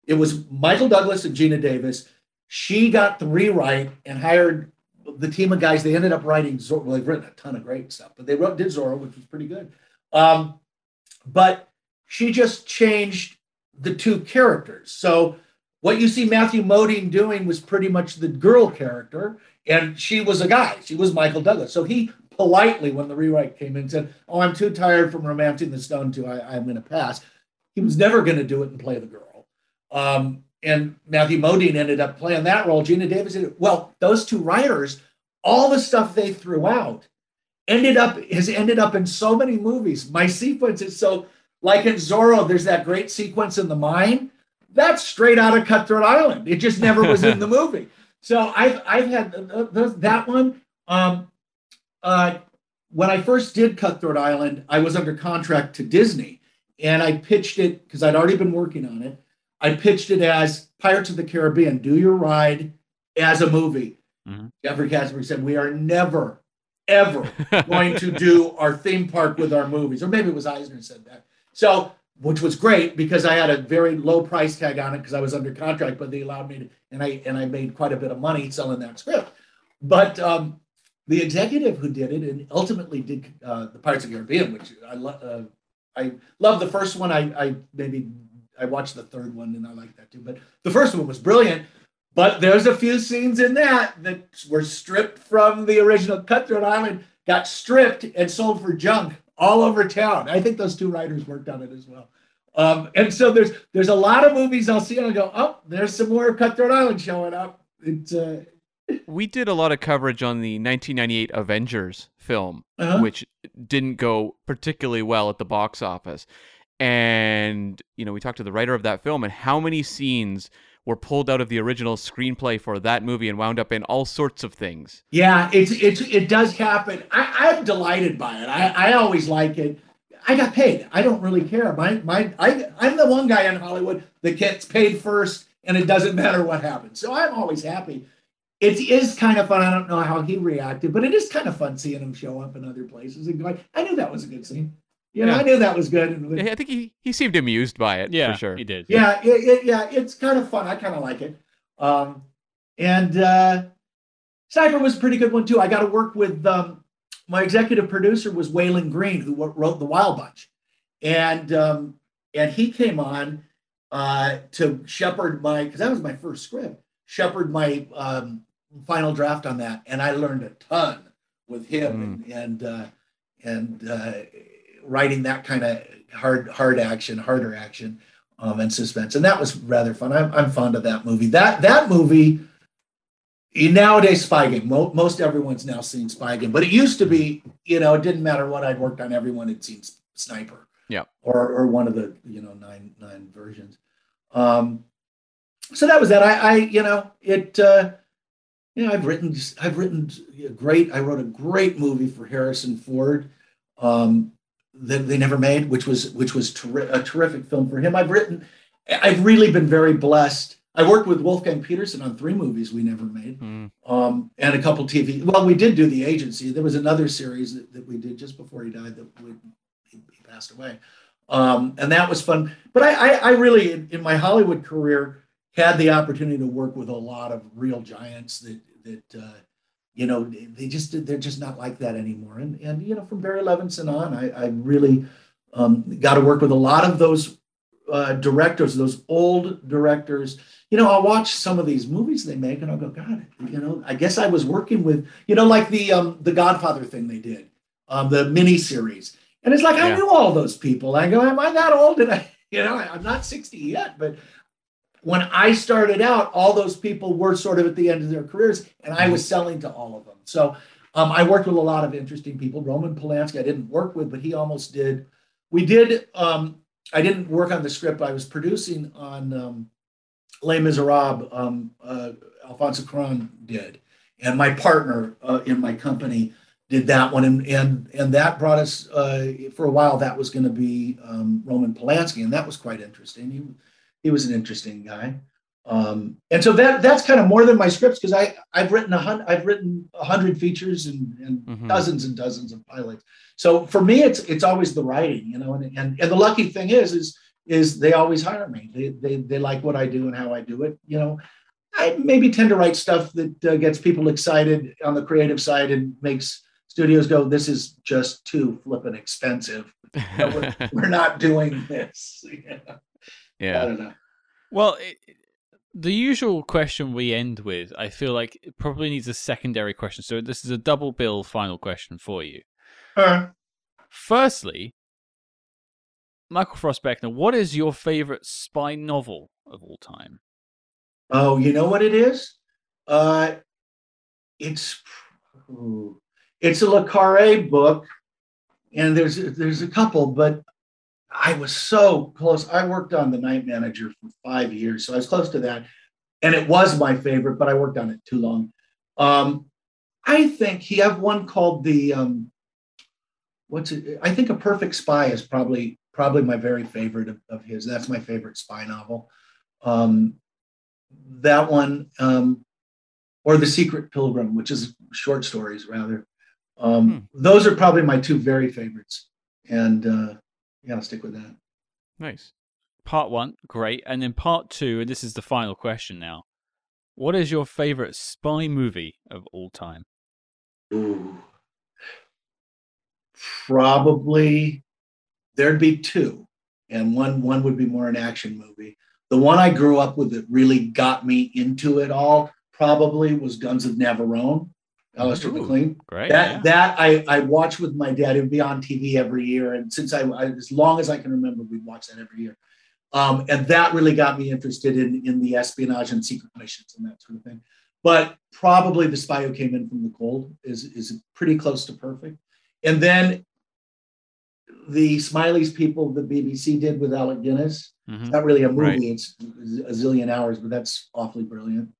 it was Michael Douglas and Geena Davis. She got the rewrite and hired the team of guys. They ended up writing Zorro. Well, they've written a ton of great stuff, but they wrote did Zorro, which was pretty good. Um, but she just changed the two characters. So what you see Matthew Modine doing was pretty much the girl character, and she was a guy. She was Michael Douglas. So he politely, when the rewrite came in, said, "Oh, I'm too tired from romancing the stone to I, I'm going to pass." he was never going to do it and play the girl. Um, and Matthew Modine ended up playing that role. Geena Davis did it. Well, those two writers, all the stuff they threw out ended up has ended up in so many movies. My sequence is so like in Zorro, there's that great sequence in the mine. That's straight out of Cutthroat Island. It just never was in the movie. So I've I've had that one. Um, uh, when I first did Cutthroat Island, I was under contract to Disney, and I pitched it because I'd already been working on it. I pitched it as Pirates of the Caribbean, do your ride as a movie. Mm-hmm. Jeffrey Katzenberg said, We are never, ever going to do our theme park with our movies. Or maybe it was Eisner said that. So, which was great because I had a very low price tag on it because I was under contract, but they allowed me to, and I and I made quite a bit of money selling that script. But um, the executive who did it and ultimately did uh, the Pirates of the Caribbean, which I love. Uh, I love the first one. I, I maybe I watched the third one and I like that too. But the first one was brilliant. But there's a few scenes in that that were stripped from the original Cutthroat Island, got stripped and sold for junk all over town. I think those two writers worked on it as well. Um, and so there's there's a lot of movies I'll see and I'll go, oh, there's some more Cutthroat Island showing up. It's uh, we did a lot of coverage on the 1998 Avengers film, uh-huh. which didn't go particularly well at the box office. And you know, we talked to the writer of that film and how many scenes were pulled out of the original screenplay for that movie and wound up in all sorts of things. Yeah, it's it's it does happen. I, I'm delighted by it. I, I always like it. I got paid. I don't really care. My my I I'm the one guy in Hollywood that gets paid first and it doesn't matter what happens. So I'm always happy. It is kind of fun. I don't know how he reacted, but it is kind of fun seeing him show up in other places and going, I knew that was a good scene. You know, yeah. I knew that was good. Yeah, I think he, he seemed amused by it. Yeah, for sure. He did. Yeah, yeah, it, it, yeah. It's kind of fun. I kind of like it. Um, and uh, Sniper was a pretty good one too. I got to work with um, my executive producer was Walon Green, who wrote The Wild Bunch, and um, and he came on uh, to shepherd my because that was my first script. Shepherd my um, final draft on that, and I learned a ton with him mm. and and uh, and uh, writing that kind of hard hard action, harder action, um, and suspense, and that was rather fun. I'm, I'm fond of that movie. That that movie nowadays Spy Game. Mo- most everyone's now seen Spy Game, but it used to be, you know, it didn't matter what I'd worked on. Everyone had seen Sniper. Yeah. Or or one of the you know nine nine versions. Um, so that was that. I I you know it. Uh, you know, I've written I've written great. I wrote a great movie for Harrison Ford. Um, that they never made, which was which was ter- a terrific film for him. I've written, I've really been very blessed. I worked with Wolfgang Petersen on three movies we never made, mm. um, and a couple TV. Well, we did do the Agency. There was another series that, that we did just before he died that we, he, he passed away, um, and that was fun. But I, I, I really, in, in, my Hollywood career, had the opportunity to work with a lot of real giants that that. Uh, you know, they just they're just not like that anymore. And and you know, from Barry Levinson on, I, I really um, got to work with a lot of those uh, directors, those old directors. You know, I'll watch some of these movies they make, and I'll go, God, you know, I guess I was working with, you know, like the um, the Godfather thing they did, um, the mini series, and it's like I knew all those people. I go, Am I that old? And I, you know, I'm not 60 yet, but when I started out, all those people were sort of at the end of their careers, and I was selling to all of them. So um, I worked with a lot of interesting people. Roman Polanski, I didn't work with, but he almost did. We did. Um, I didn't work on the script. I was producing on um, Les Miserables. Um, uh, Alfonso Cuarón did, and my partner uh, in my company did that one, and and and that brought us uh, for a while. That was going to be um, Roman Polanski, and that was quite interesting. He, he was an interesting guy. Um, and so that that's kind of more than my scripts because I I've written a hundred I've written a hundred features and, and mm-hmm. dozens and dozens of pilots. So for me, it's it's always the writing, you know. And and, and the lucky thing is is is they always hire me. They, they they like what I do and how I do it. You know, I maybe tend to write stuff that uh, gets people excited on the creative side and makes studios go, "This is just too flippin' expensive. You know, we're, we're, not doing this." Yeah. I don't know. Well, it, the usual question we end with, I feel like it probably needs a secondary question. So this is a double bill final question for you. Uh, Firstly, Michael Frost Beckner, what is your favorite spy novel of all time? Oh, you know what it is? Uh, it's it's a le Carre book, and there's there's a couple, but I was so close. I worked on the Night Manager for five years, so I was close to that, and it was my favorite, but I worked on it too long. Um, I think he have one called the um, what's it? I think A Perfect Spy is probably probably my very favorite of, of his. That's my favorite spy novel. Um, that one, um, or The Secret Pilgrim, which is short stories rather. Um, hmm. Those are probably my two very favorites, and uh, yeah, I'll stick with that. Nice. Part one, great, and then part two, and this is the final question now. What is your favorite spy movie of all time? Ooh. Probably there'd be two, and one one would be more an action movie. The one I grew up with that really got me into it all probably was Guns of Navarone. Alistair MacLean. Great. That yeah. that I I watched with my dad. It would be on TV every year, and since I, I as long as I can remember, we'd watch that every year. Um, and that really got me interested in in the espionage and secret missions and that sort of thing. But probably the spy who came in from the cold is is pretty close to perfect. And then the Smiley's people, the BBC did with Alec Guinness. Mm-hmm. It's not really a movie; right. it's a zillion hours, but that's awfully brilliant.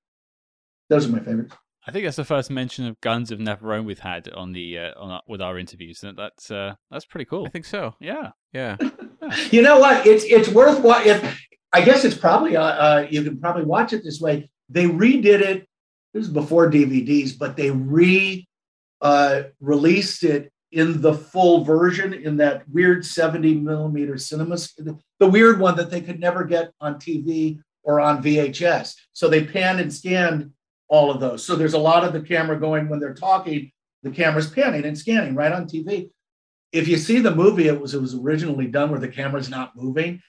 Those are my favorites. I think that's the first mention of Guns of Navarone we've had on the uh, on our, with our interviews. and That's uh, that's pretty cool. I think so. Yeah, yeah. you know what? It's it's worth what if I guess it's probably uh, uh, you can probably watch it this way. They redid it. This is before DVDs, but they re uh, released it in the full version in that weird 70 millimeter cinema, the weird one that they could never get on TV or on VHS. So they panned and scanned all of those. So there's a lot of the camera going when they're talking, the camera's panning and scanning right on TV. If you see the movie, it was it was originally done where the camera's not moving.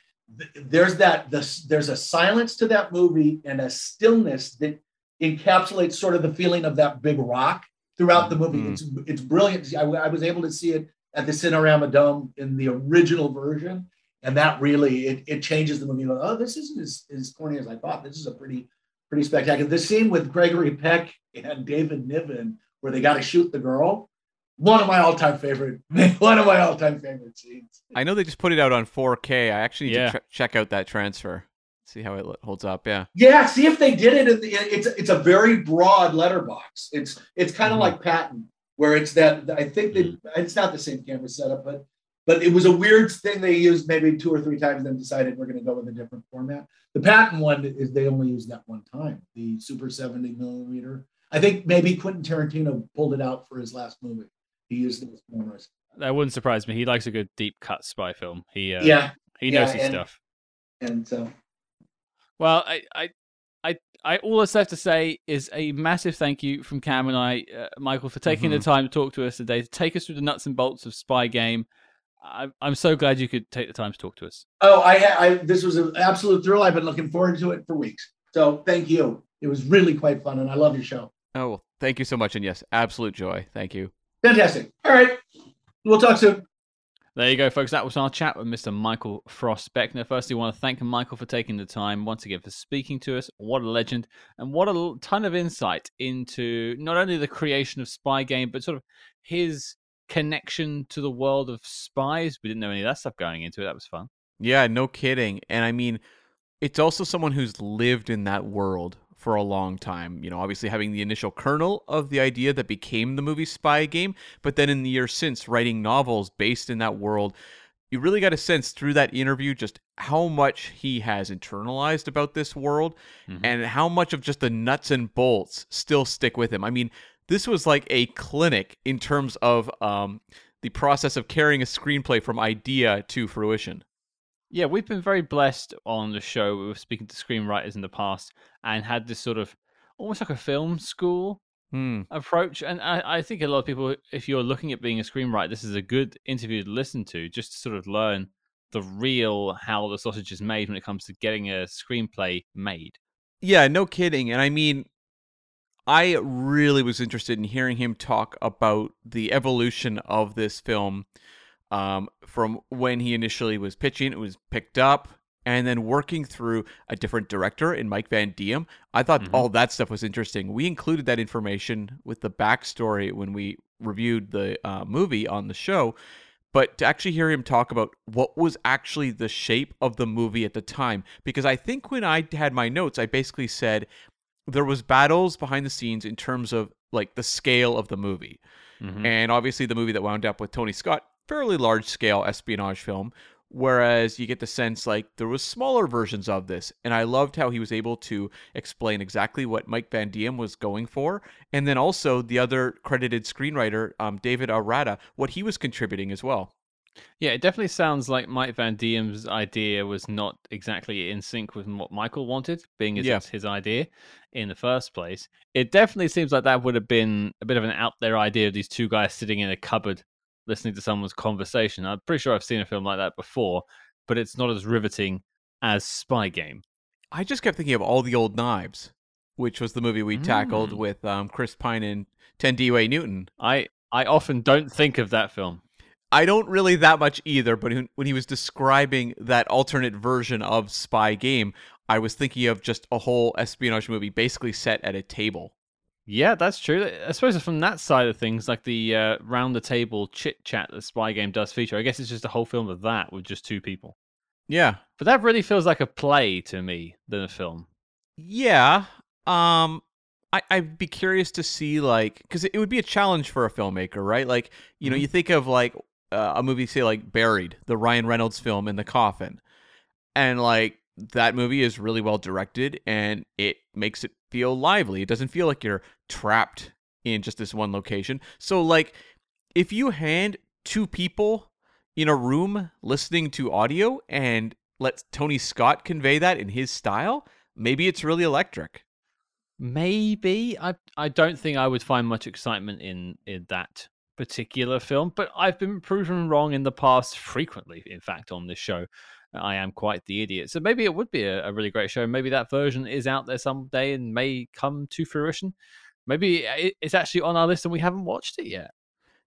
There's that this, there's a silence to that movie and a stillness that encapsulates sort of the feeling of that big rock throughout the movie. Mm-hmm. It's it's brilliant. I, I was able to see it at the Cinerama Dome in the original version, and that really it, it changes the movie. Like, oh, this isn't as, as corny as I thought. This is a pretty pretty spectacular. The scene with Gregory Peck and David Niven, where they got to shoot the girl, one of my all-time favorite, one of my all-time favorite scenes. I know they just put it out on 4K. I actually need yeah. to check out that transfer, see how it holds up. Yeah, yeah. See if they did it. The, it's it's a very broad letterbox. It's it's kind of mm-hmm. like Patton, where it's that I think that mm-hmm. it's not the same camera setup, but but it was a weird thing they used maybe two or three times, then decided we're going to go with a different format. The Patton one is they only used that one time, the Super 70 millimeter. I think maybe Quentin Tarantino pulled it out for his last movie. He used those cameras. That wouldn't surprise me. He likes a good deep cut spy film. He uh, yeah, he knows yeah, his and, stuff. And so, well, I, I, I, I all that's left to say is a massive thank you from Cam and I, uh, Michael, for taking mm-hmm. the time to talk to us today, to take us through the nuts and bolts of Spy Game. I'm I'm so glad you could take the time to talk to us. Oh, I, I this was an absolute thrill. I've been looking forward to it for weeks. So thank you. It was really quite fun, and I love your show. Oh, well, thank you so much, and yes, absolute joy. Thank you. Fantastic. All right, we'll talk soon. There you go, folks. That was our chat with Mr. Michael Frost Beckner. Firstly, I want to thank Michael for taking the time once again for speaking to us. What a legend, and what a ton of insight into not only the creation of Spy Game, but sort of his connection to the world of spies. We didn't know any of that stuff going into it. That was fun. Yeah, no kidding. And I mean, it's also someone who's lived in that world for a long time. You know, obviously having the initial kernel of the idea that became the movie Spy Game, but then in the years since writing novels based in that world. You really got a sense through that interview just how much he has internalized about this world mm-hmm. and how much of just the nuts and bolts still stick with him. I mean, this was like a clinic in terms of um, the process of carrying a screenplay from idea to fruition. Yeah, we've been very blessed on the show. We were speaking to screenwriters in the past and had this sort of almost like a film school hmm. approach. And I, I, think a lot of people, if you're looking at being a screenwriter, this is a good interview to listen to just to sort of learn the real how the sausage is made when it comes to getting a screenplay made. Yeah, no kidding. And I mean, I really was interested in hearing him talk about the evolution of this film Um, from when he initially was pitching, it was picked up, and then working through a different director in Mike Van Diem. I thought Mhm. all that stuff was interesting. We included that information with the backstory when we reviewed the uh, movie on the show. But to actually hear him talk about what was actually the shape of the movie at the time, because I think when I had my notes, I basically said there was battles behind the scenes in terms of like the scale of the movie. Mhm. And obviously, the movie that wound up with Tony Scott, fairly large scale espionage film. Whereas you get the sense like there was smaller versions of this, and I loved how he was able to explain exactly what Mike Van Diem was going for, and then also the other credited screenwriter, um, David Arata, what he was contributing as well. Yeah, it definitely sounds like Mike Van Diem's idea was not exactly in sync with what Michael wanted, being as Yeah. it's his idea in the first place. It definitely seems like that would have been a bit of an out there idea of these two guys sitting in a cupboard listening to someone's conversation. I'm pretty sure I've seen a film like that before, but it's not as riveting as Spy Game. I just kept thinking of All the Old Knives, which was the movie we tackled Mm. with um, Chris Pine and Thandiwe Newton. I I often don't think of that film. I don't really that much either, but when- when he was describing that alternate version of Spy Game, I was thinking of just a whole espionage movie basically set at a table. Yeah, that's true. I suppose from that side of things, like the uh, round the table chit chat that Spy Game does feature, I guess it's just a whole film of that with just two people. Yeah. But that really feels like a play to me than a film. Yeah. Um I, I'd be curious to see like because it would be a challenge for a filmmaker, right? Like, you know, Mhm. you think of like uh, a movie, say like Buried, the Ryan Reynolds film in the coffin. And like that movie is really well directed and it makes it feel lively. It doesn't feel like you're trapped in just this one location. So like if you hand two people in a room listening to audio and let Tony Scott convey that in his style, maybe it's really electric. Maybe I I don't think I would find much excitement in in that particular film, but I've been proven wrong in the past frequently. In fact, on this show, I am quite the idiot. So maybe it would be a, a really great show. Maybe that version is out there someday and may come to fruition. Maybe it's actually on our list and we haven't watched it yet.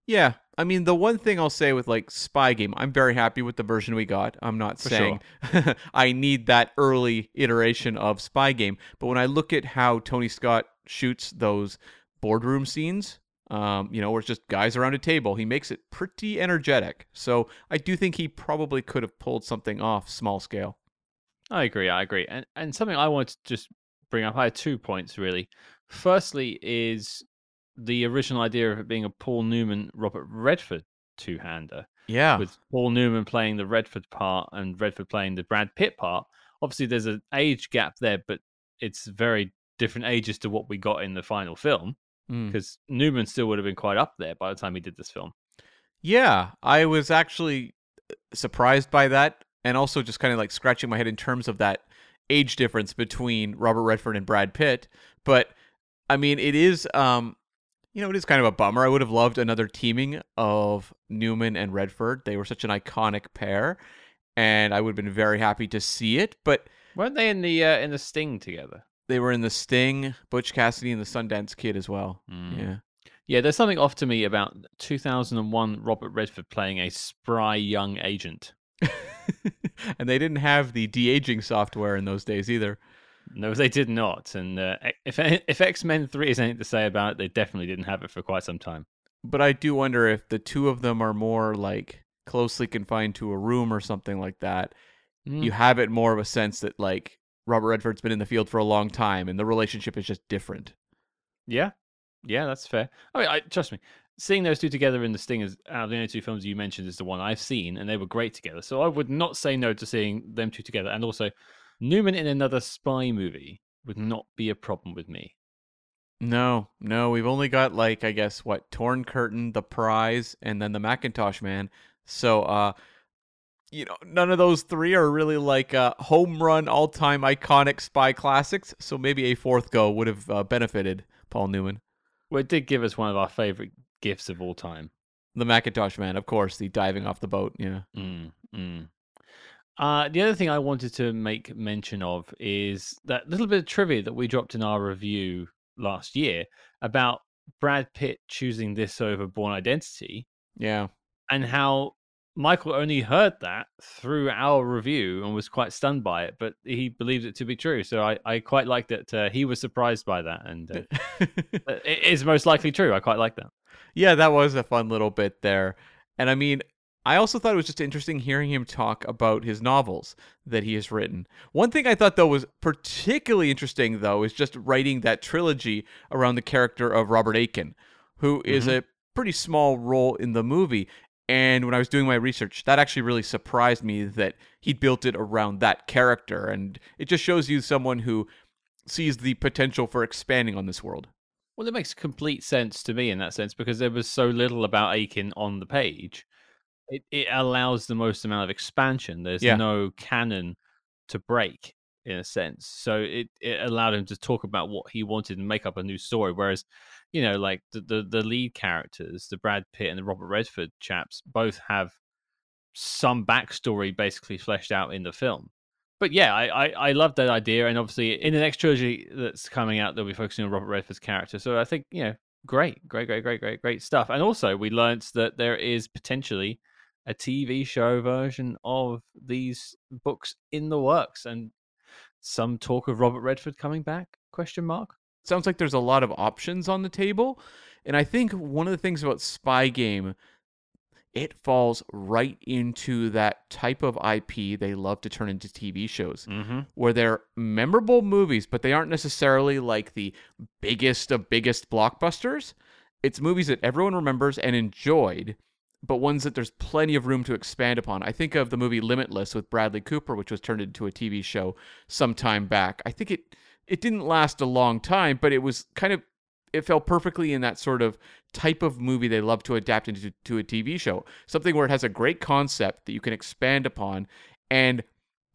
Yeah, I mean the one thing I'll say with like Spy Game, I'm very happy with the version we got. I'm not For saying I need that early iteration of Spy Game, but when I look at how Tony Scott shoots those boardroom scenes, um, you know, where it's just guys around a table, he makes it pretty energetic. So I do think he probably could have pulled something off small scale. I agree. I agree. And and something I wanted to just bring up. I had two points really. Firstly, is the original idea of it being a Paul Newman Robert Redford two hander Yeah, with Paul Newman playing the Redford part and Redford playing the Brad Pitt part. Obviously, there's an age gap there, but it's very different ages to what we got in the final film Mm. because Newman still would have been quite up there by the time he did this film. Yeah, I was actually uh, surprised by that and also just kind of like scratching my head in terms of that age difference between Robert Redford and Brad Pitt. But I mean, it is um you know, it is kind of a bummer. I would have loved another teaming of Newman and Redford. They were such an iconic pair and I would have been very happy to see it, but Weren't they in the uh, in the Sting together? They were in The Sting, Butch Cassidy and the Sundance Kid as well. Mm. Yeah. Yeah, there's something off to me about 2001 Robert Redford playing a spry young agent. and they didn't have the de-aging software in those days either. No, they did not. And uh, if if X Men Three is anything to say about it, they definitely didn't have it for quite some time. But I do wonder if the two of them are more like closely confined to a room or something like that. Mm. You have it more of a sense that like Robert Redford's been in the field for a long time and the relationship is just different. Yeah, yeah, that's fair. I mean, I, trust me, seeing those two together in the Sting is out of the only two films you mentioned is the one I've seen, and they were great together. So I would not say no to seeing them two together. And also, Newman in another spy movie would not be a problem with me. No, no, we've only got like I guess what Torn Curtain, The Prize, and then The Mackintosh Man. So uh you know, none of those three are really like uh, home run, all time iconic spy classics. So maybe a fourth go would have uh, benefited Paul Newman. Well, it did give us one of our favorite gifts of all time. The Mackintosh Man, of course, the diving off the boat. Yeah. Mm, mm. Uh, the other thing I wanted to make mention of is that little bit of trivia that we dropped in our review last year about Brad Pitt choosing this over Born Identity Yeah. and how Michael only heard that through our review and was quite stunned by it, but he believed it to be true. So I, I quite liked that uh, he was surprised by that, and uh, it is most likely true. I quite like that. yeah, that was a fun little bit there. And I mean, I also thought it was just interesting hearing him talk about his novels that he has written. One thing I thought though was particularly interesting though is just writing that trilogy around the character of Robert Aiken, who is Mhm. a pretty small role in the movie. And when I was doing my research, that actually really surprised me that he built it around that character. And it just shows you someone who sees the potential for expanding on this world. Well, it makes complete sense to me in that sense because there was so little about Aiken on the page. It it allows the most amount of expansion. There's Yeah. no canon to break in a sense, so it it allowed him to talk about what he wanted and make up a new story. Whereas, you know, like the the, the lead characters, the Brad Pitt and the Robert Redford chaps, both have some backstory basically fleshed out in the film. But yeah, I, I, I love that idea, and obviously in the next trilogy that's coming out, they'll be focusing on Robert Redford's character. So I think you know, great, great, great, great, great, great stuff. And also, we learnt that there is potentially a TV show version of these books in the works, and some talk of Robert Redford coming back? Question mark. sounds like there's a lot of options on the table. And I think one of the things about Spy Game, it falls right into that type of IP they love to turn into TV shows, Mm-hmm. where they're memorable movies, but they aren't necessarily like the biggest of biggest blockbusters. It's movies that everyone remembers and enjoyed, but ones that there's plenty of room to expand upon. I think of the movie Limitless with Bradley Cooper, which was turned into a TV show some time back. I think it it didn't last a long time, but it was kind of it fell perfectly in that sort of type of movie they love to adapt into to a TV show. Something where it has a great concept that you can expand upon and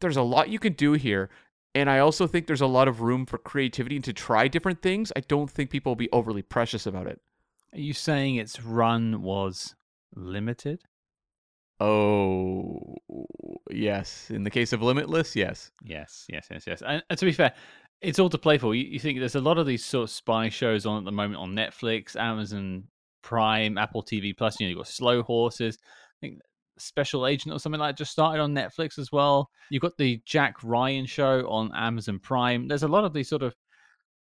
there's a lot you can do here. And I also think there's a lot of room for creativity and to try different things. I don't think people will be overly precious about it. Are you saying its run was limited? Oh, yes. In the case of Limitless, yes. Yes, yes, yes, yes. And, and to be fair, it's all to play for. You, you think there's a lot of these sort of spy shows on at the moment on Netflix, Amazon Prime, Apple TV Plus. You know, you've got Slow Horses. I think Special Agent or something like that just started on Netflix as well. You've got the Jack Ryan show on Amazon Prime. There's a lot of these sort of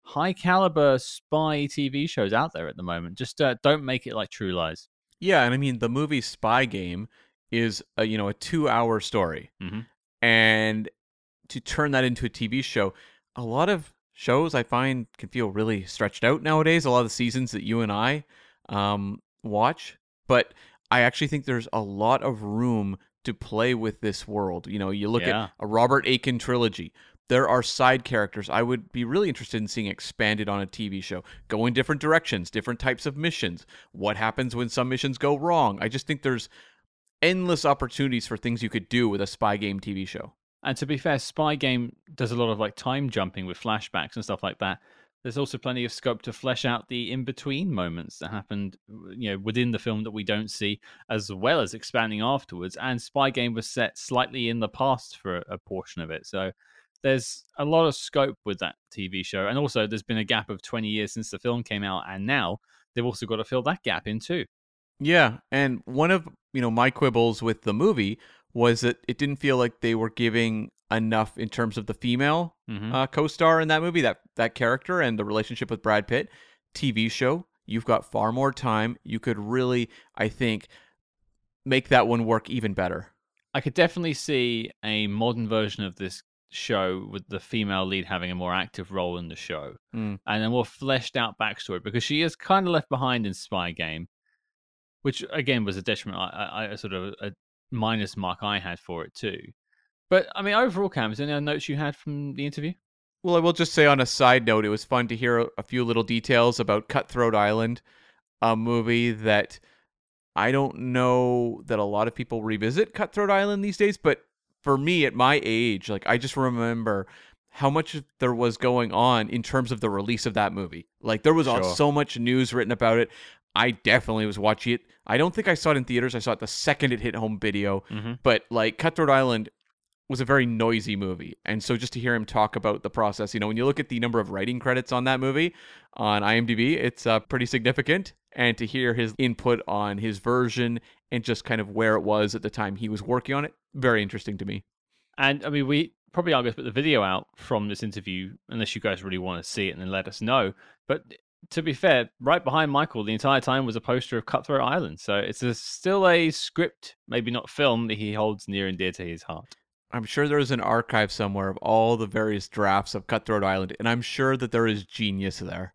high caliber spy TV shows out there at the moment. Just uh, don't make it like True Lies. Yeah, and I mean the movie Spy Game is a, you know a 2-hour story. Mhm. And to turn that into a TV show, a lot of shows I find can feel really stretched out nowadays. A lot of the seasons that you and I um, watch, but I actually think there's a lot of room to play with this world. You know, you look Yeah. at a Robert Aiken trilogy. There are side characters I would be really interested in seeing expanded on a TV show. Go in different directions, different types of missions. What happens when some missions go wrong? I just think there's endless opportunities for things you could do with a spy game TV show. And to be fair, Spy Game does a lot of like time jumping with flashbacks and stuff like that. There's also plenty of scope to flesh out the in between moments that happened, you know, within the film that we don't see, as well as expanding afterwards. And Spy Game was set slightly in the past for a portion of it, so there's a lot of scope with that TV show. And also, there's been a gap of 20 years since the film came out, and now they've also got to fill that gap in too. Yeah, and one of you know my quibbles with the movie was that it didn't feel like they were giving enough in terms of the female Mhm. uh, co-star in that movie, that that character and the relationship with Brad Pitt. TV show, you've got far more time. You could really, I think, make that one work even better. I could definitely see a modern version of this show with the female lead having a more active role in the show Mm. and a more fleshed out backstory because she is kind of left behind in Spy Game, which again was a detriment. I, I, I sort of a minus mark I had for it too. But I mean, overall, Cam, is there any notes you had from the interview? Well, I will just say on a side note, it was fun to hear a, a few little details about Cutthroat Island, a movie that I don't know that a lot of people revisit Cutthroat Island these days, but for me at my age, like I just remember how much there was going on in terms of the release of that movie. Like there was Sure. so much news written about it. I definitely was watching it. I don't think I saw it in theaters. I saw it the second it hit home video. Mm-hmm. But like Cutthroat Island was a very noisy movie. And so just to hear him talk about the process, you know, when you look at the number of writing credits on that movie on IMDb, it's uh, pretty significant. And to hear his input on his version and just kind of where it was at the time he was working on it. Very interesting to me. And I mean, we probably aren't going to put the video out from this interview unless you guys really want to see it and then let us know. But to be fair, right behind Michael the entire time was a poster of Cutthroat Island. So it's a, still a script, maybe not film, that he holds near and dear to his heart. I'm sure there is an archive somewhere of all the various drafts of Cutthroat Island, and I'm sure that there is genius there.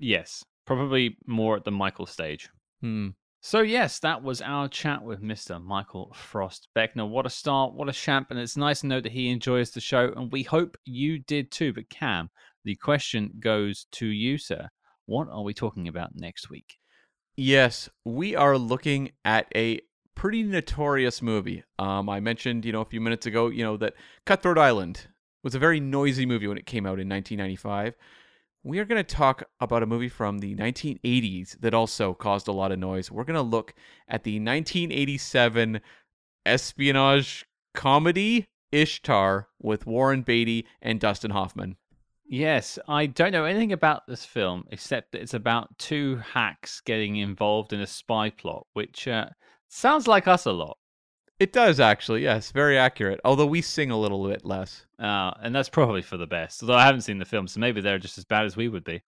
Yes, probably more at the Michael stage. Hmm. So yes, that was our chat with Mr. Michael Frost Beckner. What a start, what a champ, and it's nice to know that he enjoys the show, and we hope you did too. But Cam, the question goes to you, sir. What are we talking about next week? Yes, we are looking at a pretty notorious movie. Um, I mentioned, you know, a few minutes ago, you know, that Cutthroat Island was a very noisy movie when it came out in 1995. We are going to talk about a movie from the 1980s that also caused a lot of noise. We're going to look at the 1987 espionage comedy Ishtar with Warren Beatty and Dustin Hoffman. Yes, I don't know anything about this film except that it's about two hacks getting involved in a spy plot, which uh, sounds like us a lot. It does actually, yes, very accurate. Although we sing a little bit less. Uh, and that's probably for the best. Although I haven't seen the film, so maybe they're just as bad as we would be.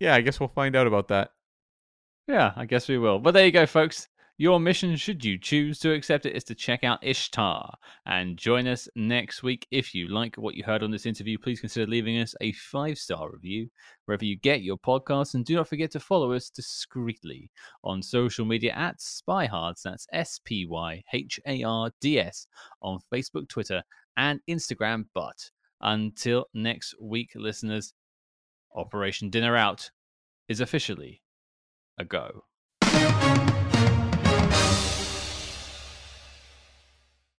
Yeah, I guess we'll find out about that. Yeah, I guess we will. But there you go, folks. Your mission, should you choose to accept it, is to check out Ishtar and join us next week. If you like what you heard on this interview, please consider leaving us a five star review wherever you get your podcasts. And do not forget to follow us discreetly on social media at Spyhards. That's S P Y H A R D S on Facebook, Twitter, and Instagram. But until next week, listeners, Operation Dinner Out is officially a go.